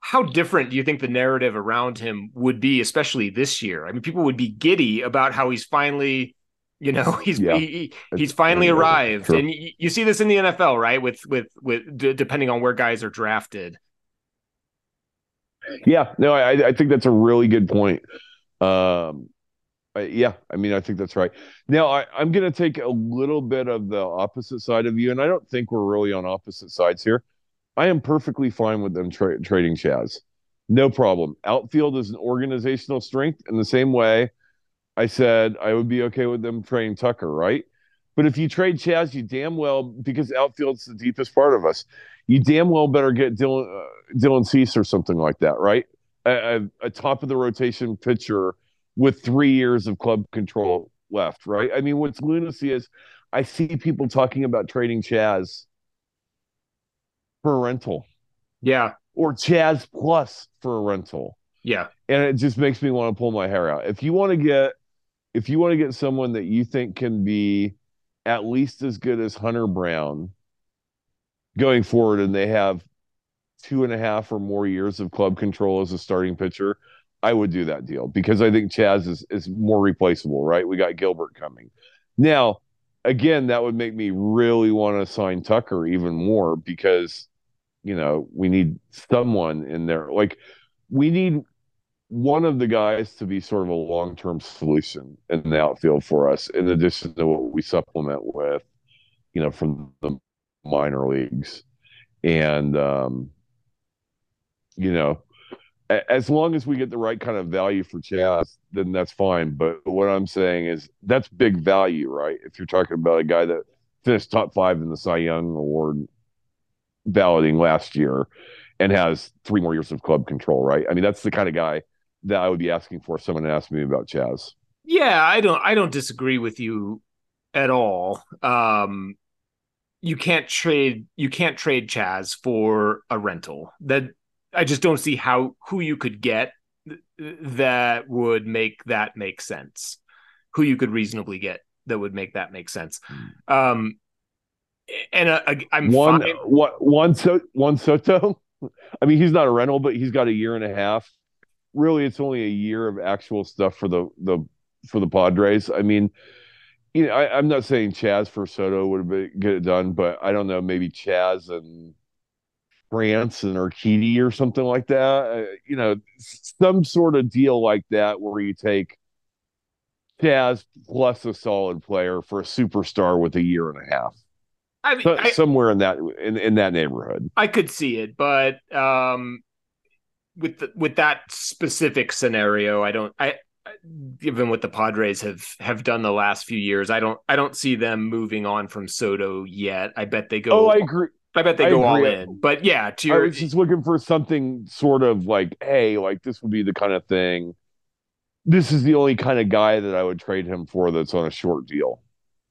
How different do you think the narrative around him would be, especially this year? I mean, people would be giddy about how he's finally you know, he's yeah. he, he's finally arrived, and you, you, see this in the NFL, right? With with with d- depending on where guys are drafted. Yeah, no, I I think that's a really good point. Um, I, yeah, I mean, I think that's right. Now, I, I'm going to take a little bit of the opposite side of you, and I don't think we're really on opposite sides here. I am perfectly fine with them tra- trading Chas. No problem. Outfield is an organizational strength in the same way I said I would be okay with them trading Tucker, right? But if you trade Chas, you damn well because outfield's the deepest part of us. You damn well better get Dylan uh, Dylan Cease or something like that, right? A, a, a, top of the rotation pitcher with three years of club control left, right? I mean, what's lunacy is I see people talking about trading Chas for a rental, yeah, or Chas plus for a rental, yeah, and it just makes me want to pull my hair out. If you want to get if you want to get someone that you think can be at least as good as Hunter Brown going forward, and they have two and a half or more years of club control as a starting pitcher, I would do that deal because I think Chas is, is more replaceable, right? We got Gilbert coming. Now, again, that would make me really want to sign Tucker even more because, you know, we need someone in there. Like, we need one of the guys to be sort of a long term solution in the outfield for us, in addition to what we supplement with, you know, from the minor leagues. And, um, you know, as long as we get the right kind of value for Chas, then that's fine. But what I'm saying is that's big value, right? If you're talking about a guy that finished top five in the Cy Young Award balloting last year and has three more years of club control, right? I mean, that's the kind of guy that I would be asking for if someone asked me about Chas. Yeah, I don't I don't disagree with you at all. Um you can't trade you can't trade Chas for a rental. That I just don't see how who you could get that would make that make sense. Who you could reasonably get that would make that make sense. Hmm. Um and uh, I'm one fine. what one so Juan Soto. I mean, he's not a rental, but he's got a year and a half. Really, it's only a year of actual stuff for the the for the Padres. I mean, you know, I, am not saying Chas for Soto would have get it done, but I don't know, maybe Chas and France and Urquidy or something like that. Uh, you know, some sort of deal like that where you take Chas plus a solid player for a superstar with a year and a half. I mean, so, I, somewhere in that in, in that neighborhood. I could see it, but um, with the, with that specific scenario, I don't. I given what the Padres have have done the last few years, I don't I don't see them moving on from Soto yet. I bet they go. Oh, I agree. I bet they I go all in. But yeah, to your, I was just looking for something sort of like, hey, like this would be the kind of thing. This is the only kind of guy that I would trade him for that's on a short deal.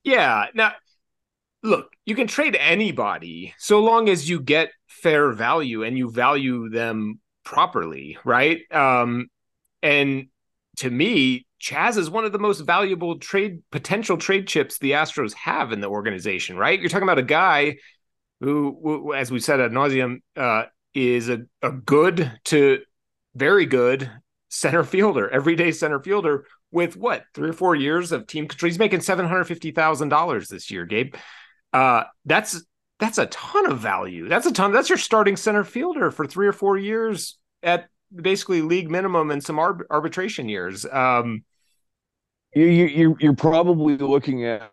Yeah. Now, look, you can trade anybody so long as you get fair value and you value them properly, right? Um, and to me, Chas is one of the most valuable trade potential trade chips the Astros have in the organization, right? You're talking about a guy who, as we said ad nauseum, uh, is a, a good to very good center fielder, everyday center fielder with what three or four years of team control. He's making seven hundred fifty thousand dollars this year, Gabe. Uh, that's that's a ton of value. That's a ton. That's your starting center fielder for three or four years at basically league minimum and some arb- arbitration years. Um, you, you, you're probably looking at,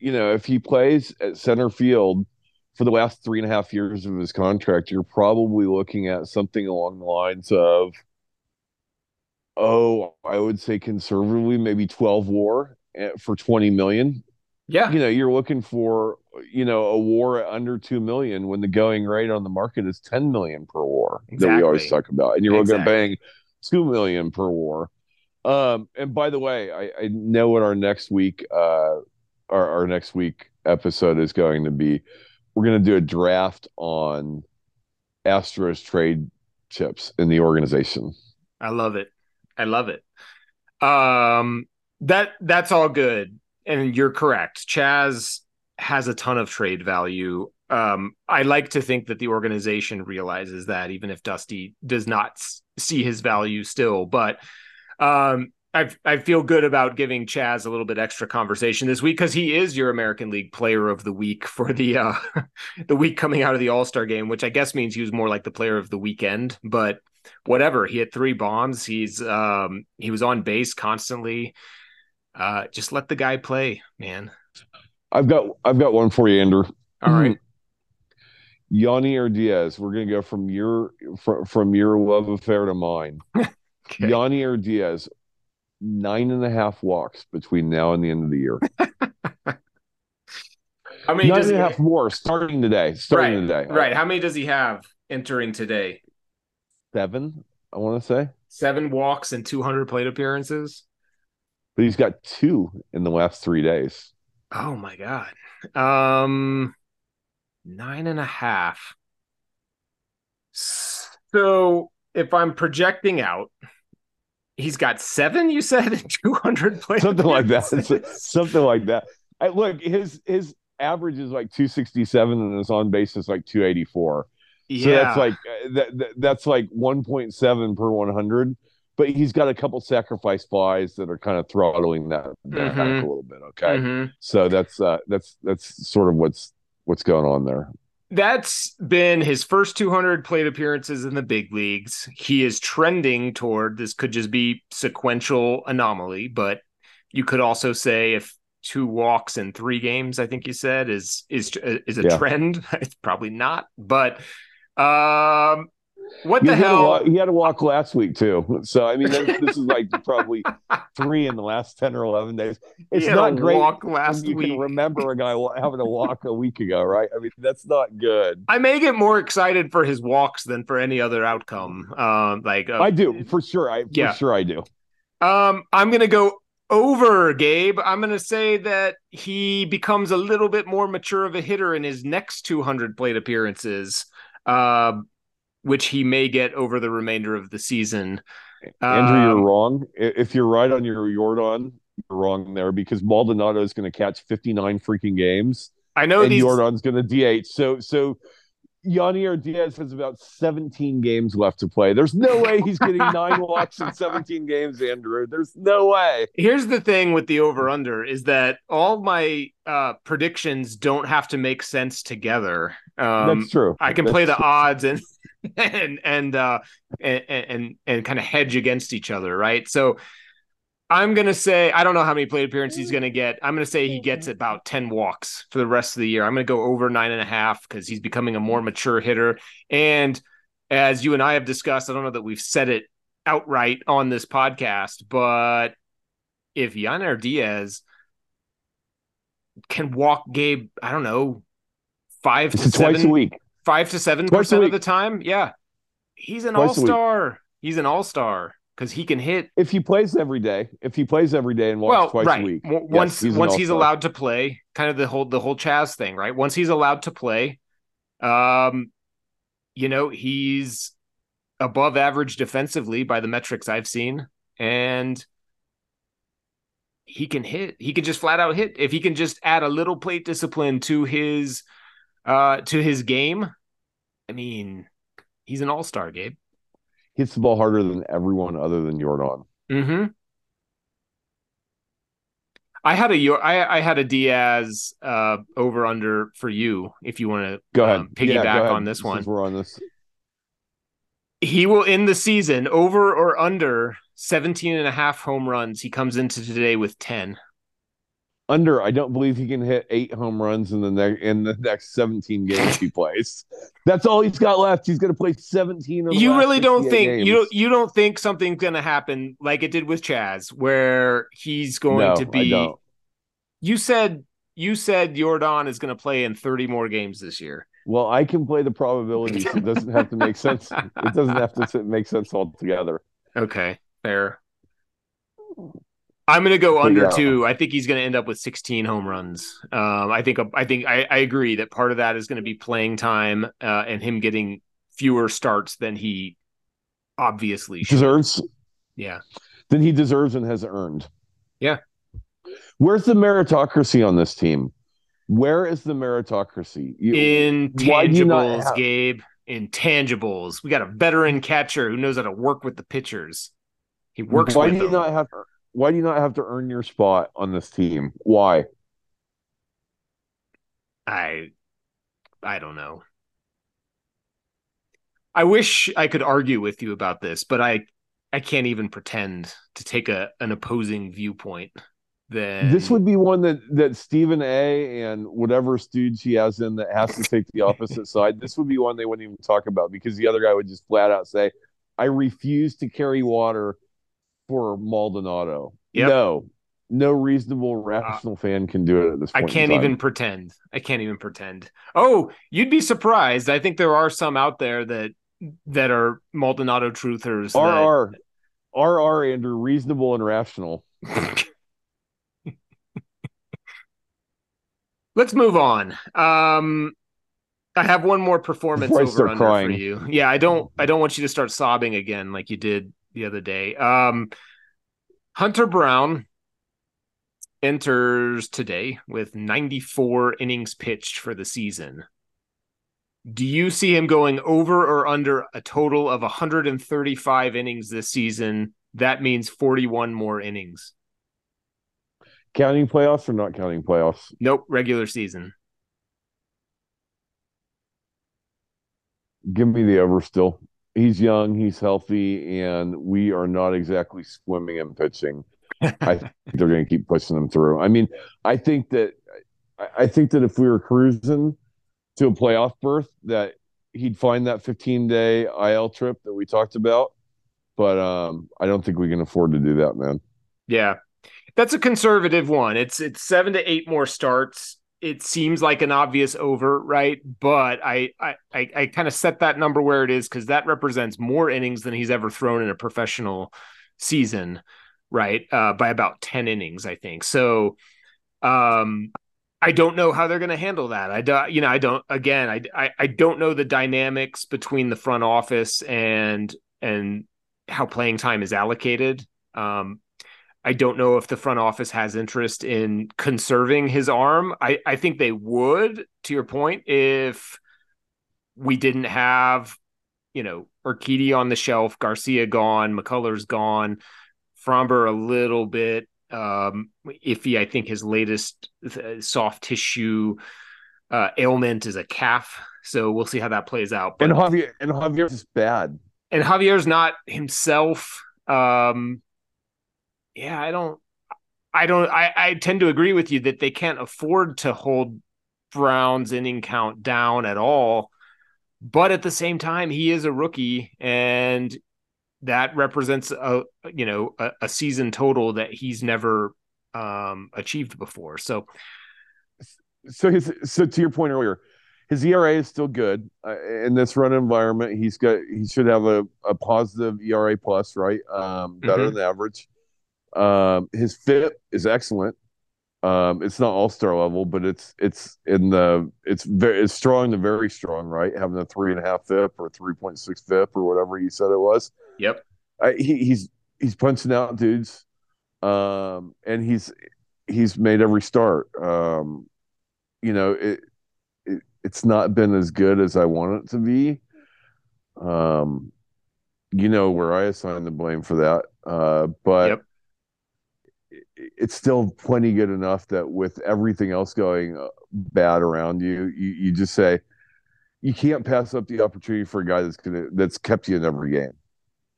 you know, if he plays at center field for the last three and a half years of his contract, you're probably looking at something along the lines of, oh, I would say conservatively, maybe 12 war eh, for 20 million. Yeah. You know, you're looking for, you know, a war at under 2 million when the going rate on the market is 10 million per war exactly. that we always talk about. And you're exactly. looking at paying 2 million per war. Um, and by the way, I, I know what our next week, uh, our, our next week episode is going to be. We're going to do a draft on Astros trade chips in the organization. I love it. I love it. Um, that that's all good and you're correct. Chas has a ton of trade value. Um, I like to think that the organization realizes that, even if Dusty does not see his value still. But um, I I feel good about giving Chas a little bit extra conversation this week because he is your American League Player of the Week for the uh, the week coming out of the All Star game, which I guess means he was more like the Player of the Weekend. But whatever, he had three bombs. He's um, he was on base constantly. Uh, just let the guy play, man. I've got I've got one for you, Andrew. All right. Yainer Diaz. We're gonna go from your from, from your love affair to mine. okay. Yainer Diaz, nine and a half walks between now and the end of the year. How many nine and a half more starting today. Starting right, today. Right. How many does he have entering today? Seven, I want to say. Seven walks and 200 plate appearances but he's got two in the last three days. Oh my god. Um nine and a half. So if I'm projecting out, he's got seven, you said, 200 plays. Something like that. Something like that. I, look, his his average is like 267 and his on base is like 284. Yeah. So that's like uh, that, that that's like 1.7 per 100 but he's got a couple sacrifice flies that are kind of throttling that, that mm-hmm. a little bit. Okay, mm-hmm. so that's uh, that's that's sort of what's what's going on there. That's been his first 200 plate appearances in the big leagues. He is trending toward this. Could just be sequential anomaly, but you could also say if two walks in three games, I think you said is is is a yeah. trend. it's probably not, but um, What He the had hell? walk- he had a walk last week too. So I mean, this, is like probably three in the last ten or eleven days. It's He had not a great walk last you week. can remember a guy having a walk a week ago, right? I mean, that's not good. I may get more excited for his walks than for any other outcome. Um, like uh, I do for sure. I for Yeah. sure I do. Um, I'm gonna go over Gabe. I'm gonna say that he becomes a little bit more mature of a hitter in his next 200 plate appearances, uh, which he may get over the remainder of the season. Andrew, you're Um, wrong. If you're right on your Yordan, you're wrong there because Maldonado is going to catch 59 freaking games I know and these. Yordan's going to DH. So, so Yainer Diaz has about 17 games left to play. There's no way he's getting nine walks in 17 games, Andrew. There's no way. Here's the thing with the over under is that all my uh, predictions don't have to make sense together. Um, That's true. I can That's play the true. odds and and and uh and and and kind of hedge against each other, right? So I'm gonna say I don't know how many plate appearances he's gonna get. I'm gonna say he gets about 10 walks for the rest of the year. I'm gonna go over nine and a half because he's becoming a more mature hitter. And as you and I have discussed, I don't know that we've said it outright on this podcast, but if Yainer Diaz can walk Gabe, I don't know, five to It's twice seven a week. five to seven Twice a percent of the time. Yeah, he's an Twice all star. He's an all star because he can hit. If he plays every day, if he plays every day and walks well, twice right. a week, W- yes, once he's once he's allowed to play, kind of the whole the whole Chas thing, right? Once he's allowed to play, um, you know, he's above average defensively by the metrics I've seen, and he can hit. He can just flat out hit. If he can just add a little plate discipline to his uh to his game, I mean, he's an all star, Gabe. Hits the ball harder than everyone other than Yordan. Mm-hmm. I had a I, I had a Diaz uh over under for you if you want to Go ahead. um, Yeah, piggyback go ahead, on this since one. We're on this. He will end the season over or under 17 and a half home runs. He comes into today with 10. Under, I don't believe he can hit eight home runs in the next in the next 17 games he plays. That's all he's got left. He's going to play 17. of the You really don't think games. you don't you don't think something's going to happen like it did with Chas where he's going no, to be. You said you said Yordan is going to play in 30 more games this year. Well, I can play the probabilities. It doesn't have to make sense. It doesn't have to make sense altogether. Okay, fair. I'm going to go under yeah. two. I think he's going to end up with 16 home runs. Um, I think I think I, I agree that part of that is going to be playing time uh, and him getting fewer starts than he obviously should. Deserves Yeah, than he deserves and has earned. Yeah. Where's the meritocracy on this team? Where is the meritocracy? You- why do you not intangibles, have- Gabe. Intangibles. We got a veteran catcher who knows how to work with the pitchers. He works why do you them. not have why do you not have to earn your spot on this team? Why? I I don't know. I wish I could argue with you about this, but I I can't even pretend to take a an opposing viewpoint. Then This would be one that that Stephen A. and whatever students he has in that has to take the opposite side. This would be one they wouldn't even talk about because the other guy would just flat out say, "I refuse to carry water for Maldonado." Yep. No, no reasonable, rational fan can do it at this I point. in can't even pretend. I can't even pretend. Oh, you'd be surprised. I think there are some out there that that are Maldonado truthers. that- RR, RR, Andrew, reasonable and rational. Let's move on. Um, I have one more performance over under for you. Yeah, I don't. I don't want you to start sobbing again like you did the other day. Um, Hunter Brown enters today with 94 innings pitched for the season. Do you see him going over or under a total of 135 innings this season? That means 41 more innings. Counting playoffs or not counting playoffs? Nope, regular season. Give me the over still. He's young, he's healthy, and we are not exactly swimming and pitching. I think they're going to keep pushing them through. I mean, I think that I- I think that if we were cruising to a playoff berth, that he'd find that 15 day IL trip that we talked about, but um, I don't think we can afford to do that, man. Yeah, that's a conservative one. It's it's seven to eight more starts. It seems like an obvious over, right? But I I I, I kind of set that number where it is because that represents more innings than he's ever thrown in a professional season, right? Uh, by about ten innings, I think. So, um, I don't know how they're going to handle that. I don't, you know, I don't. Again, I, I I don't know the dynamics between the front office and and how playing time is allocated. Um, I don't know if the front office has interest in conserving his arm. I, I think they would, to your point, if we didn't have, you know, Urquidy on the shelf, Garcia gone, McCullers gone, Framber a little bit um, iffy. I think his latest uh, soft tissue uh, ailment is a calf, so we'll see how that plays out. But, and Javier and Javier's is bad, and Javier's not himself. Um, yeah, I don't, I don't, I, I tend to agree with you that they can't afford to hold Brown's inning count down at all. But at the same time, he is a rookie, and that represents a you know a, a season total that he's never um, achieved before. So, so his so to your point earlier, his ERA is still good uh, in this run environment. He's got he should have a, a positive ERA plus, right? Um, better mm-hmm. than average. Um, his FIP is excellent. Um, it's not all star level, but it's it's in the it's very it's strong to very strong, right? Having a three and a half FIP or three point six FIP or whatever you said it was. Yep. I, he, he's he's punching out dudes, um, and he's he's made every start. Um, you know, it, it it's not been as good as I want it to be. Um, you know where I assign the blame for that, uh, but. Yep it's still plenty good enough that with everything else going uh, bad around you, you, you just say you can't pass up the opportunity for a guy that's gonna that's kept you in every game.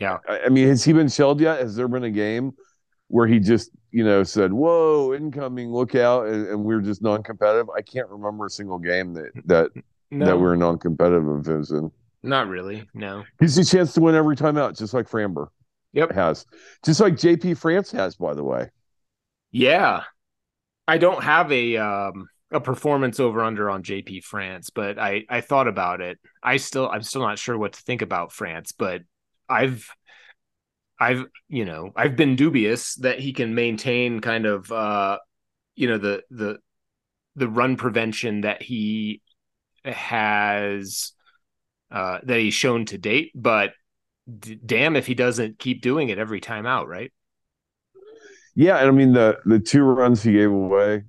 Yeah, I, I mean, has he been shelled yet? Has there been a game where he just you know said, "Whoa, incoming, look out," and, and we are just non-competitive? I can't remember a single game that that no. that we are non-competitive of his in. Not really. No, he's a chance to win every time out, just like Framber. Yep, has just like JP France has, by the way. Yeah. I don't have a um a performance over under on JP France, but I I thought about it. I still I'm still not sure what to think about France, but I've I've you know, I've been dubious that he can maintain kind of uh you know the the the run prevention that he has uh that he's shown to date, but d- damn if he doesn't keep doing it every time out, right? Yeah, and I mean the the two runs he gave away,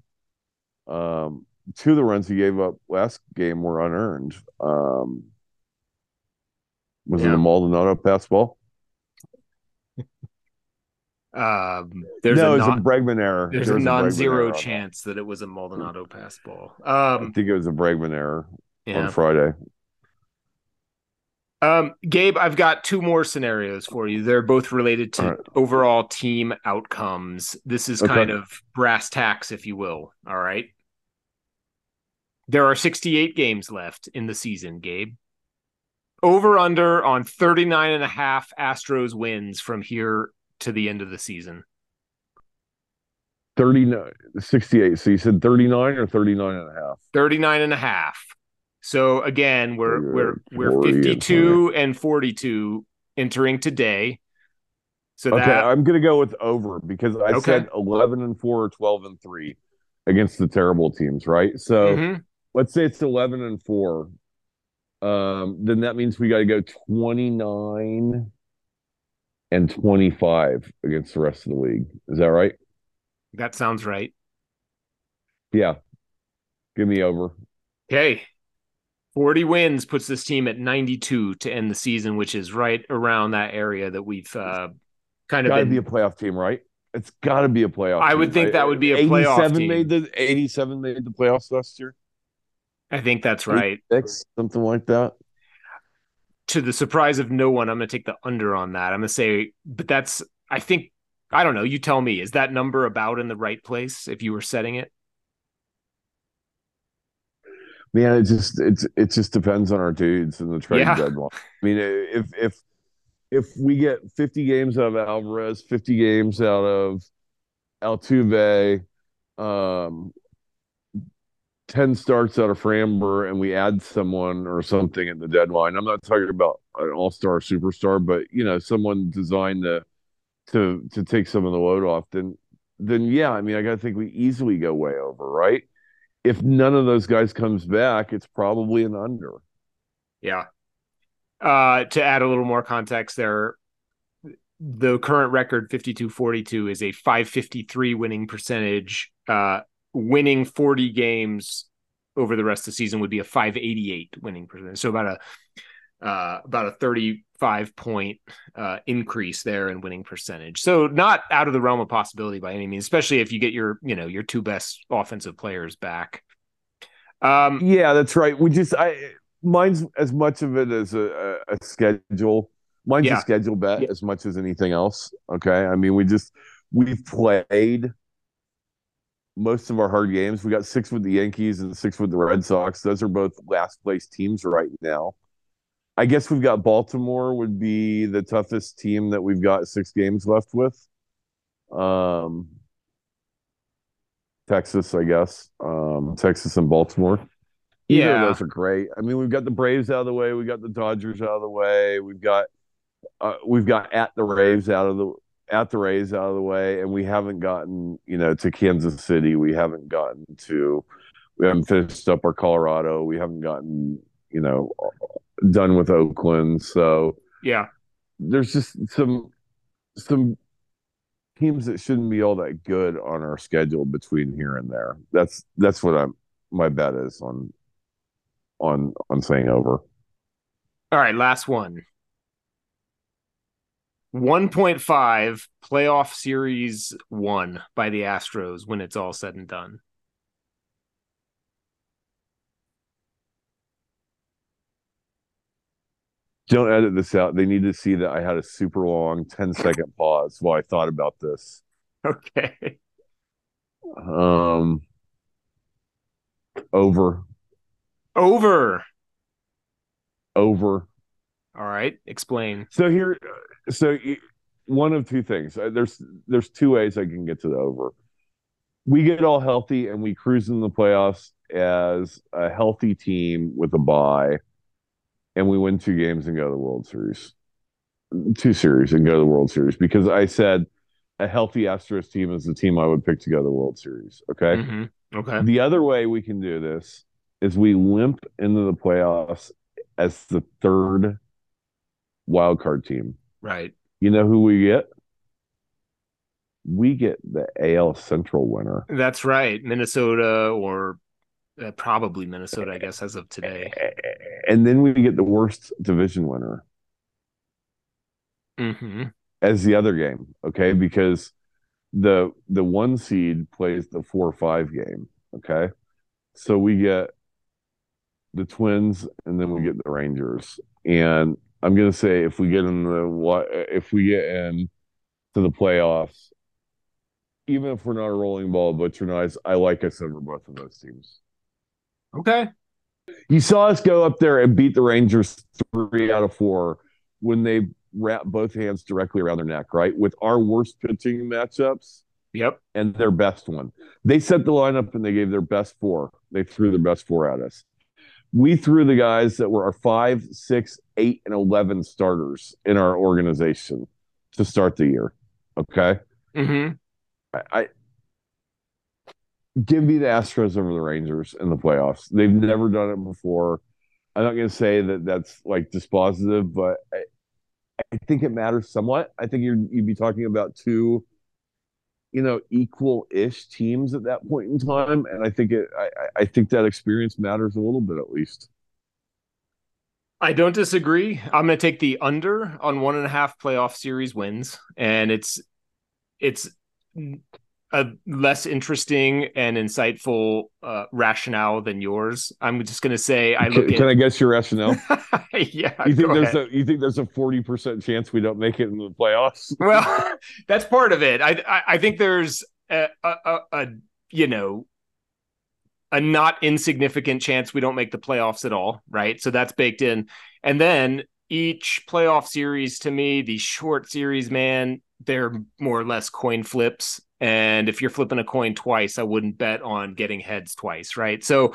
um, two of the runs he gave up last game were unearned. Um, was yeah. it a Maldonado pass ball? Um, there's no, a it's non, a Bregman error. There's, there's a non-zero chance that it was a Maldonado pass ball. Um, I think it was a Bregman error yeah. on Friday. Um, Gabe, I've got two more scenarios for you. They're both related to right. overall team outcomes. This is okay. kind of brass tacks, if you will. All right. There are 68 games left in the season, Gabe. Over under on 39 and a half Astros wins from here to the end of the season. 39 68 so you said 39 or 39 and a half 39 and a half so again, we're we're we're 52 and 42 entering today. So okay, that, I'm gonna go with over because I okay. said 11 and 4 or 12 and 3 against the terrible teams, right? So mm-hmm. let's say it's 11 and 4. Um, then that means we got to go 29 and 25 against the rest of the league. Is that right? That sounds right. Yeah. Give me over. Okay. 40 wins puts this team at 92 to end the season, which is right around that area that we've uh, kind of got to be a playoff team, right? It's got to be a playoff. I would think that would be a playoff 87 team. Made the 87 made the playoffs last year. I think that's right. Six, something like that. To the surprise of no one, I'm going to take the under on that. I'm going to say, but that's, I think, I don't know. You tell me, is that number about in the right place if you were setting it? Man, it just it's it just depends on our dudes and the trade Yeah. deadline. I mean, if if if we get 50 games out of Alvarez, 50 games out of Altuve, um, 10 starts out of Framber, and we add someone or something at the deadline. I'm not talking about an all-star superstar, but you know, someone designed to to to take some of the load off, then then yeah, I mean, I gotta think we easily go way over, right? If none of those guys comes back, it's probably an under. Yeah. Uh, to add a little more context there, the current record 52-42 is a 553 winning percentage. Uh, winning 40 games over the rest of the season would be a 588 winning percentage. So about a uh, about a 35 point uh, increase there in winning percentage. So not out of the realm of possibility by any means, especially if you get your you know your two best offensive players back. Um, Yeah, that's right. We just I mine's as much of it as a, a, a schedule. Mine's Yeah. a schedule bet Yeah. as much as anything else. Okay. I mean, we just we've played most of our hard games. We got six with the Yankees and six with the Red Sox. Those are both last place teams right now. I guess we've got Baltimore would be the toughest team that we've got six games left with. Um Texas, I guess. Um Texas and Baltimore. Either Yeah. those are great. I mean, we've got the Braves out of the way, we got the Dodgers out of the way, we've got uh, we've got at the Rays out of the at the Rays out of the way, and we haven't gotten you know to Kansas City. We haven't gotten to we haven't finished up our Colorado. We haven't gotten you know done with Oakland. So yeah. there's just some some teams that shouldn't be all that good on our schedule between here and there. That's that's what I'm my bet is on on on saying over. All right, last one. 1.5 playoff series won by the Astros when it's all said and done. Don't edit this out. They need to see that I had a super long 10 second pause while I thought about this. Okay. Um over Over. over All right, explain. So here, so one of two things. Uh, There's there's two ways I can get to the over. We get all healthy and we cruise in the playoffs as a healthy team with a bye, and we win two games and go to the World Series, two series and go to the World Series because I said a healthy Astros team is the team I would pick to go to the World Series. Okay. Mhm. Okay. The other way we can do this is we limp into the playoffs as the third wild card team. Right. You know who we get? We get the AL Central winner. That's right. Minnesota or uh, probably Minnesota, I guess, as of today. And then we get the worst division winner hmm as the other game, okay? Because the the one seed plays the four or five game, okay? So we get the Twins and then we get the Rangers. And I'm gonna say if we get in the what if we get in to the playoffs, even if we're not a rolling ball butcher knives, I like us over both of those teams. Okay. You saw us go up there and beat the Rangers three out of four when they wrapped both hands directly around their neck, right? With our worst pitching matchups Yep. and their best one. They set the lineup and they gave their best four. They threw their best four at us. We threw the guys that were our five, six, eight, and 11 starters in our organization to start the year. Okay. hmm I, I give me the Astros over the Rangers in the playoffs. They've never done it before. I'm not going to say that that's like dispositive, but I, I think it matters somewhat. I think you're, you'd be talking about two, you know, equal-ish teams at that point in time, and I think it. I- I think that experience matters a little bit at least. I don't disagree. I'm going to take the under on one and a half playoff series wins, and it's it's a less interesting and insightful uh, rationale than yours. I'm just going to say I look Can, can I guess your rationale? yeah. You think there's ahead. a you think there's a forty percent chance we don't make it in the playoffs? well, that's part of it. I I, I think there's a, a, a, a you know a not insignificant chance we don't make the playoffs at all, right? So that's baked in. And then each playoff series to me, these short series, man, they're more or less coin flips. And if you're flipping a coin twice, I wouldn't bet on getting heads twice, right? So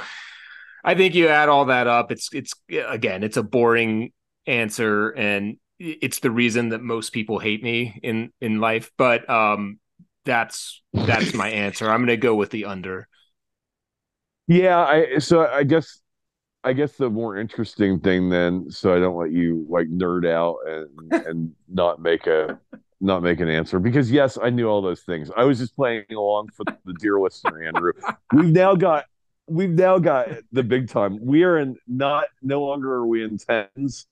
I think you add all that up. It's it's again, it's a boring answer, and it's the reason that most people hate me in in life. But um, that's that's my answer. I'm going to go with the under. Yeah, I so I guess I guess the more interesting thing then, so I don't let you like nerd out and and not make a not make an answer because yes, I knew all those things. I was just playing along for the dear listener, Andrew. We've now got we've now got the big time. We are in not no longer are we in tens,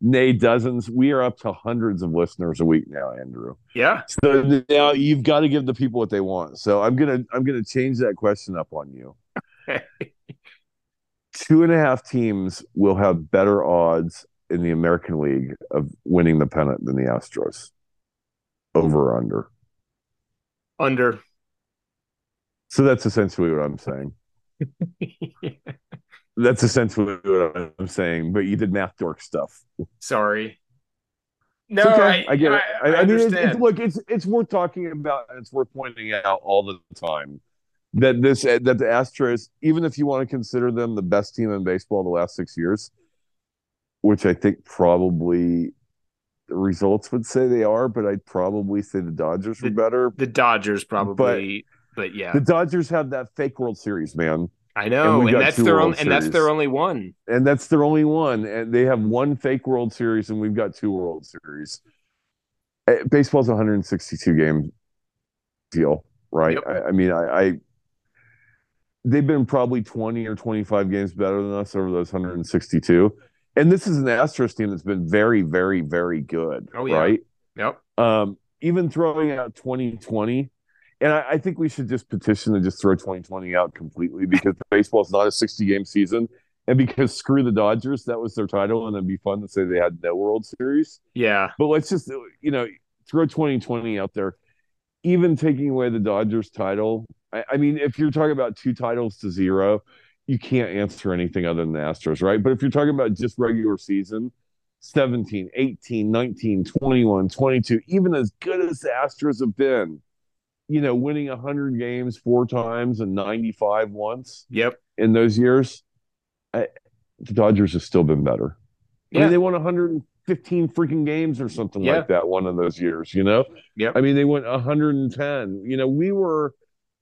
nay dozens. We are up to hundreds of listeners a week now, Andrew. Yeah. So now you've got to give the people what they want. So I'm gonna I'm gonna change that question up on you. Two and a half teams will have better odds in the American League of winning the pennant than the Astros. Over or under? Under. So that's essentially what I'm saying. That's essentially what I'm saying. But you did math dork stuff. Sorry. No, okay. I, I, get it. I, I I, mean, it's, it's, look, it's it's worth talking about. and It's worth pointing out all the time that this that the Astros, even if you want to consider them the best team in baseball the last six years, which I think probably the results would say they are, but I'd probably say the Dodgers were The- better. the Dodgers probably, but, yeah, The Dodgers have that fake World Series, man. I know, we and, that's their own, and that's their only one. and that's their only one. And they have one fake World Series, and we've got two World Series. Eh, Baseball's 162 game deal, right? Yep. I, I mean, I, I they've been probably 20 or 25 games better than us over those 162. And this is an Astros team that's been very, very, very good, Oh, yeah. right? Yep. Um, even throwing out 2020, and I, I think we should just petition to just throw 2020 out completely because the baseball's not a 60 game season. And because screw the Dodgers, that was their title, and it'd be fun to say they had no World Series. Yeah. But let's just, you know, throw 2020 out there. Even taking away the Dodgers title, I, I mean, if you're talking about two titles to zero, you can't answer anything other than the Astros, right? But if you're talking about just regular season, 17, 18, 19, 21, 22, even as good as the Astros have been, you know, winning 100 games four times and 95 once Yep. in those years, I, the Dodgers have still been better. I Yeah. mean, they won 115 freaking games or something Yeah. like that one of those years, you know? Yep. I mean, they went 110. You know, we were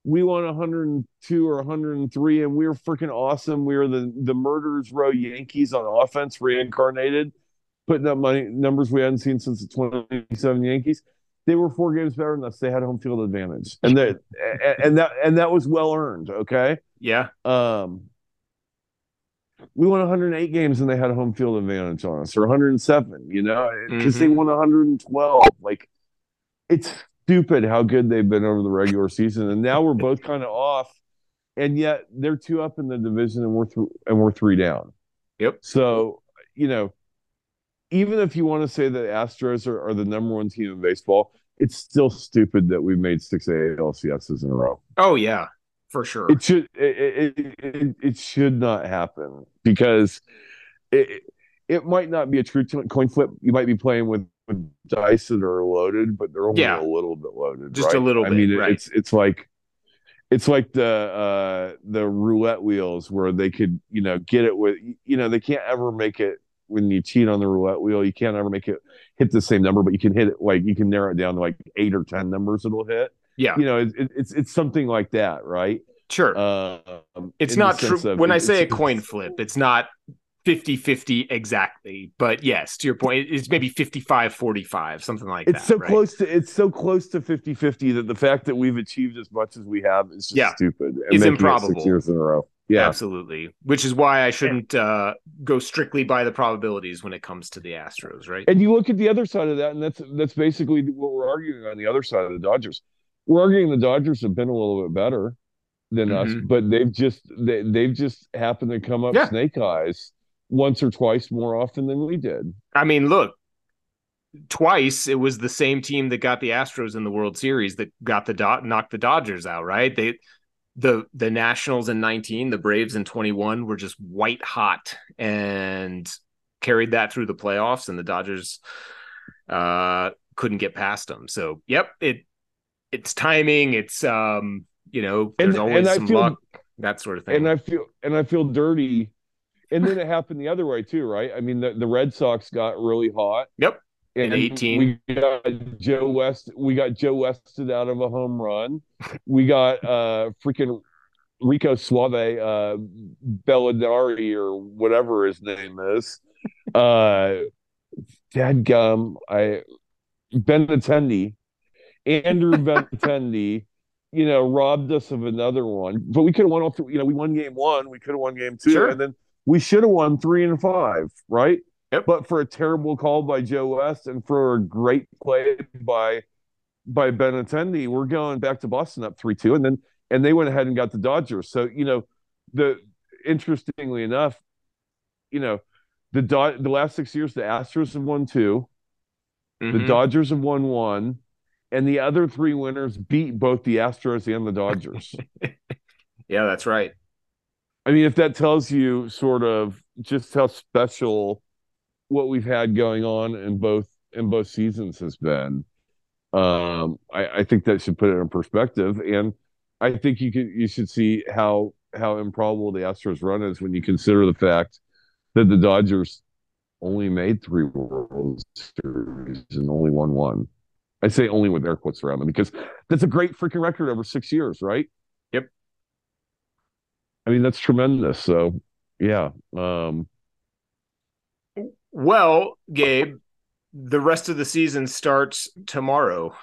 we won 102 or 103 and we were freaking awesome. We were the the murderers row Yankees on offense reincarnated, putting up money numbers we hadn't seen since the 27 Yankees. They were four games better than us. They had home field advantage. And that and that and that was well earned, okay? Yeah. Um, we won 108 games and they had a home field advantage on us, or 107, you know, because they won 112. Like, it's stupid how good they've been over the regular season, and now we're both kind of off, and yet they're two up in the division and we're th- and we're three down. Yep. So, you know, even if you want to say that Astros are, are the number one team in baseball, it's still stupid that we've made six ALCSs in a row. Oh yeah, for sure. It should it, it, it, it should not happen because it it might not be a true coin flip. You might be playing with dice that are loaded, but they're only Yeah. a little bit loaded. Just a right? little I bit, mean, right. it's it's like it's like the uh the roulette wheels where they could you know get it with you know they can't ever make it when you cheat on the roulette wheel you can't ever make it hit the same number but you can hit it like you can narrow it down to like eight or ten numbers it'll hit yeah. you know it, it, it's it's something like that right Sure. um, it's not true. When I say a coin flip, it's not 50-50 exactly. But yes, to your point, it's maybe 55-45, something like it's that. so right? close to it's so close to 50-50 that the fact that we've achieved as much as we have is just Yeah. stupid and Is it improbable. six years in a row yeah Absolutely. Which is why I shouldn't uh, go strictly by the probabilities when it comes to the Astros, right? and you look at the other side of that and that's that's basically what we're arguing on the other side of the dodgers we're arguing the dodgers have been a little bit better than us Mhm. but they've just they, they've just happened to come up Yeah. snake eyes once or twice more often than we did I mean, look, twice it was the same team that got the Astros in the World Series that got the dot knocked the Dodgers out, right? They the the Nationals in 19, the Braves in 21 were just white hot and carried that through the playoffs, and the Dodgers uh, couldn't get past them. So, yep, it it's timing. It's um, you know, there's And- always and some feel- luck, that sort of thing. and I feel and I feel dirty. And then it happened the other way too, right? I mean, the, the Red Sox got really hot. Yep. And In 18. we got Joe West. We got Joe Wested out of a home run. We got uh freaking Rico Suave, uh, Belladari or whatever his name is. Uh, Dadgum, I Benintendi, Andrew Benintendi, you know, robbed us of another one. But we could have won all three. You know, we won game one, we could have won game two, Sure. and then we should have won three and five, right? Yep. But for a terrible call by Joe West and for a great play by by Benintendi, we're going back to Boston up three two, and then and they went ahead and got the Dodgers. So you know, the interestingly enough, you know, the Dod- the last six years, the Astros have won two, the Mhm. Dodgers have won one, and the other three winners beat both the Astros and the Dodgers. yeah, that's right. I mean, if that tells you sort of just how special what we've had going on in both in both seasons has been, um, I, I think that should put it in perspective. And I think you could you should see how how improbable the Astros run is when you consider the fact that the Dodgers only made three World Series and only won one. I say only with air quotes around them because that's a great freaking record over six years, right? I mean, that's tremendous. So, yeah. Um, Well, Gabe, the rest of the season starts tomorrow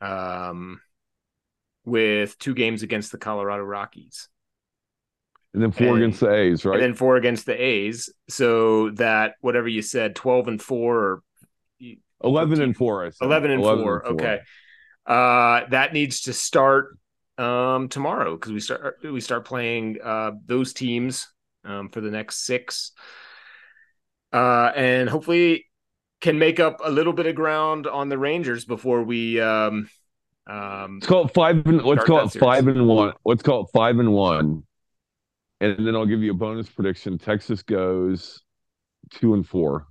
um, with two games against the Colorado Rockies and then four And- against the A's, right? and then four against the A's. So that whatever you said, 12 and four or 11 and four, I said. 11 and four. Okay. Uh, that needs to start um, tomorrow because we start we start playing uh, those teams um, for the next six, uh, and hopefully can make up a little bit of ground on the Rangers before we. Um, um, Let's call it five and let's call that it series. five and one. Let's call it five and one. And then I'll give you a bonus prediction. Texas goes two and four.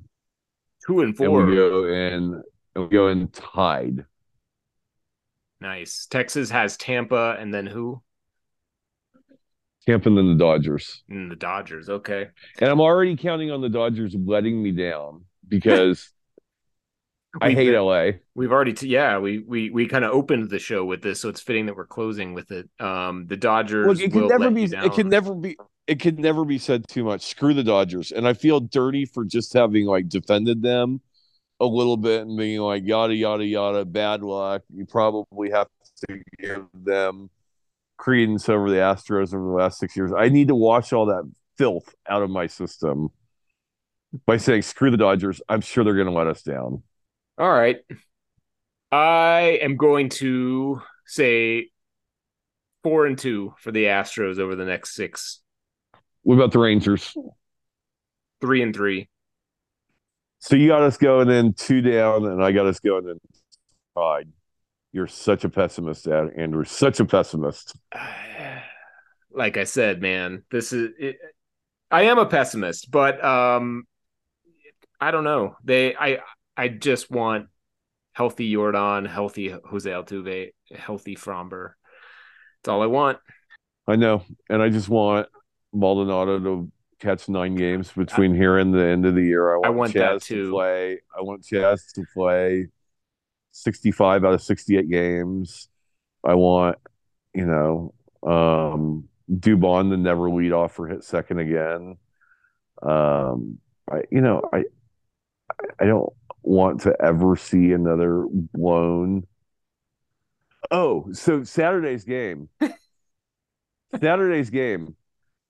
two and And four. we go in and we go in tied. Nice. Texas has Tampa, and then who? Tampa and then the Dodgers. And the Dodgers. Okay. And I'm already counting on the Dodgers letting me down because I hate been- LA. We've already, t- yeah, we we we kind of opened the show with this, so it's fitting that we're closing with it. Um, the Dodgers. Look, it can never be it can never be it can never be said too much. Screw the Dodgers. And I feel dirty for just having like defended them a little bit and being like yada yada yada, bad luck. You probably have to give them credence over the Astros over the last six years. I need to wash all that filth out of my system by saying screw the Dodgers. I'm sure they're gonna let us down. All right. I am going to say four and two for the Astros over the next six. What about the Rangers? Three and three. So you got us going in two down, and I got us going in tied. You're such a pessimist, Andrew. Such a pessimist. Like I said, man, this is it, I am a pessimist, but um I don't know. They I I just want healthy Yordan, healthy Jose Altuve, healthy Framber. That's all I want. I know, and I just want Maldonado to catch nine games between here and the end of the year. I want, I want Chas to play. I want Chas to play sixty-five out of sixty-eight games. I want, you know, um, Dubon to never lead off or hit second again. Um, I, you know, I, I don't want to ever see another blown. Oh, so Saturday's game. Saturday's game.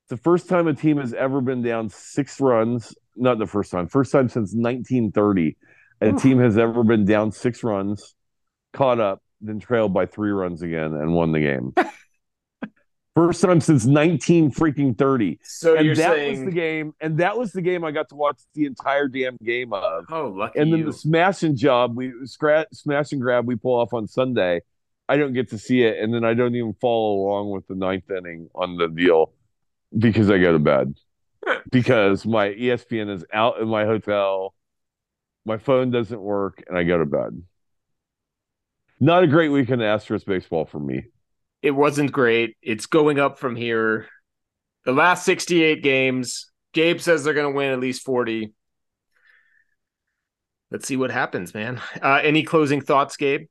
It's the first time a team has ever been down six runs. Not the first time. First time since 1930. A Oof. team has ever been down six runs, caught up, then trailed by three runs again and won the game. first time since 19 freaking 30. So and you're that saying was the game. And that was the game I got to watch the entire damn game of. Oh, lucky And then you. the smash and job we scratch, smash and grab we pull off on Sunday. I don't get to see it, and then I don't even follow along with the ninth inning on the deal because I go to bed because my ESPN is out in my hotel, my phone doesn't work, and I go to bed. Not a great weekend of Astros baseball for me. It wasn't great. It's going up from here. The last 68 games, Gabe says they're going to win at least 40. Let's see what happens, man. Uh, any closing thoughts, Gabe?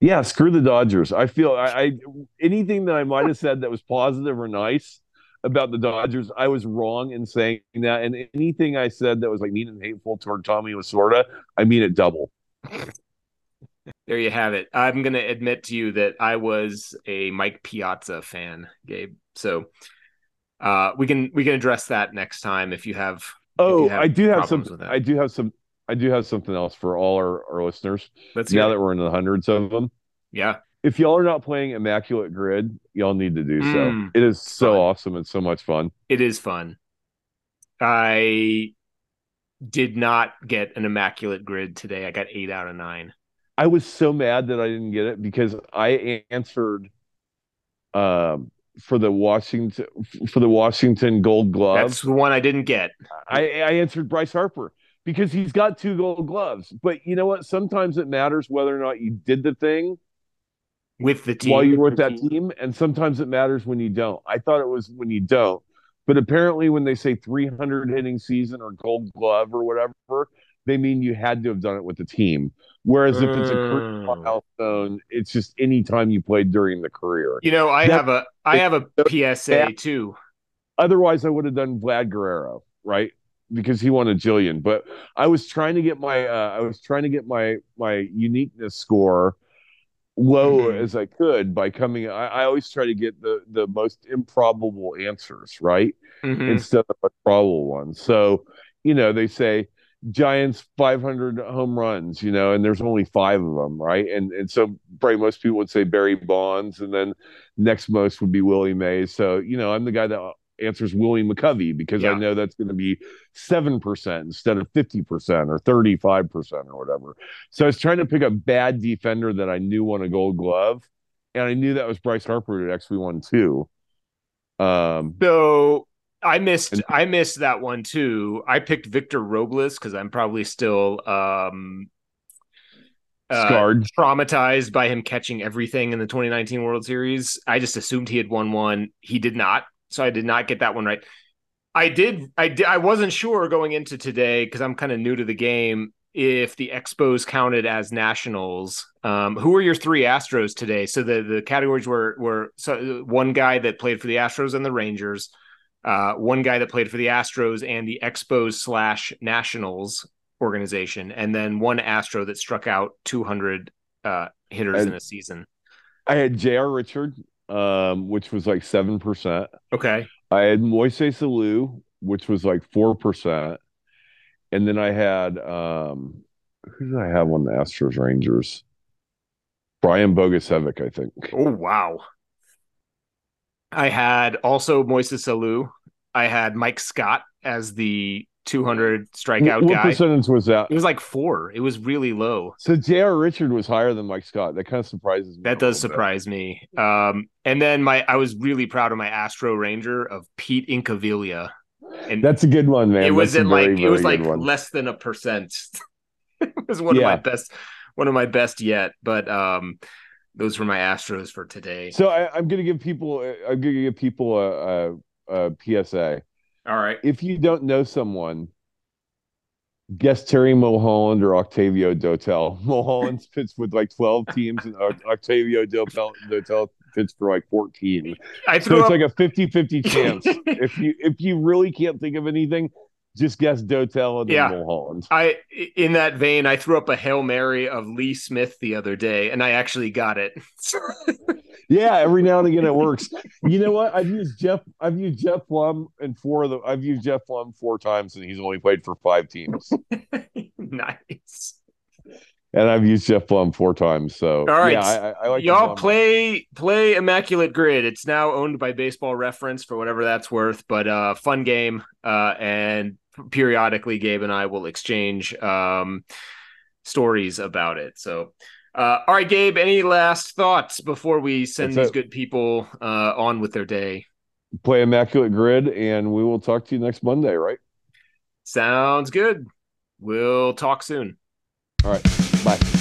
Yeah, screw the Dodgers. I feel I, I anything that I might have said that was positive or nice about the Dodgers, I was wrong in saying that. And anything I said that was like mean and hateful toward Tommy Lasorda, I mean it double. There you have it. I'm going to admit to you that I was a Mike Piazza fan, Gabe. So uh, we can we can address that next time if you have. Oh, you have I do have some. I do have some. I do have something else for all our, our listeners. Let's now that we're in the hundreds of them, yeah. If y'all are not playing Immaculate Grid, y'all need to do so. Mm, it is so fun. awesome and so much fun. It is fun. I did not get an immaculate grid today. I got eight out of nine. I was so mad that I didn't get it because I answered um for the Washington for the Washington Gold Glove. That's the one I didn't get. I, I answered Bryce Harper because he's got two gold gloves. But you know what? Sometimes it matters whether or not you did the thing With the team. while you were with that team, and sometimes it matters when you don't. I thought it was when you don't, but apparently when they say 300 hitting season or gold glove or whatever, they mean you had to have done it with the team. Whereas if it's a career Mm. milestone, it's just any time you played during the career. You know, I That- have a I have a PSA too. Otherwise, I would have done Vlad Guerrero, right? Because he won a jillion. But I was trying to get my uh, I was trying to get my my uniqueness score low Mhm. as I could by coming. I, I always try to get the the most improbable answers, right? Mhm. Instead of a probable one. So, you know, they say Giants 500 home runs, you know, and there's only five of them, right? And and so probably most people would say Barry Bonds, and then next most would be Willie Mays. So, you know, I'm the guy that answers Willie McCovey because Yeah. I know that's going to be seven percent instead of 50 percent or 35 percent or whatever. So I was trying to pick a bad defender that I knew won a Gold Glove, and I knew that was Bryce Harper at actually won too. Um, So I missed And- I missed that one too. I picked Victor Robles because I'm probably still um uh, scarred. traumatized by him catching everything in the 2019 World Series. I just assumed he had won one. He did not, so I did not get that one right. I did. I did. I wasn't sure going into today because I'm kind of new to the game. If the Expos counted as nationals, um, who were your three Astros today? So the the categories were were so one guy that played for the Astros and the Rangers, uh, one guy that played for the Astros and the Expos slash Nationals organization, and then one Astro that struck out 200 uh, hitters And- in a season. I had J.R. Richard, um, which was like seven percent. Okay, I had Moises Alou, which was like four percent, and then I had um, who did I have on the Astros Rangers? Brian Bogusevic, I think. Oh wow. I had also Moises Alou. I had Mike Scott as the 200 strikeout what guy. percentage was that? It was like four. It was really low. So J.R. Richard was higher than Mike Scott. That kind of surprises me. That does little bit. surprise me. Um, and then my I was really proud of my Astro Ranger of Pete Incaviglia. And That's a good one, man. it was at like it was like one. less than a percent. it was one of my best one of my best yet. But um those were my Astros for today. So I, I'm going to give people. I'm going to give people a, a, a PSA. All right. if you don't know someone, guess Terry Mulholland or Octavio Dotel. Mulholland's pitched with like 12 teams, and Octavio Dotel, Dotel pitched for like 14. I So it's up like a 50 50 chance. if you if you really can't think of anything, just guess Dotel and Yeah. Mulholland. I in that vein, I threw up a hail mary of Lee Smith the other day, and I actually got it. Yeah, every now and again it works. You know what? I've used Jeff. I've used Geoff Blum and four of the. I've used Geoff Blum four times, and he's only played for five teams. nice. And I've used Geoff Blum four times. So All right. yeah, I, I, I like Y'all play play Immaculate Grid. It's now owned by Baseball Reference for whatever that's worth, but uh fun game. Uh and periodically Gabe and I will exchange um stories about it. So Uh, all right, Gabe. Any last thoughts before we send That's these it. good people uh, on with their day? Play Immaculate Grid, and we will talk to you next Monday, right? Sounds good. We'll talk soon. All right. Bye.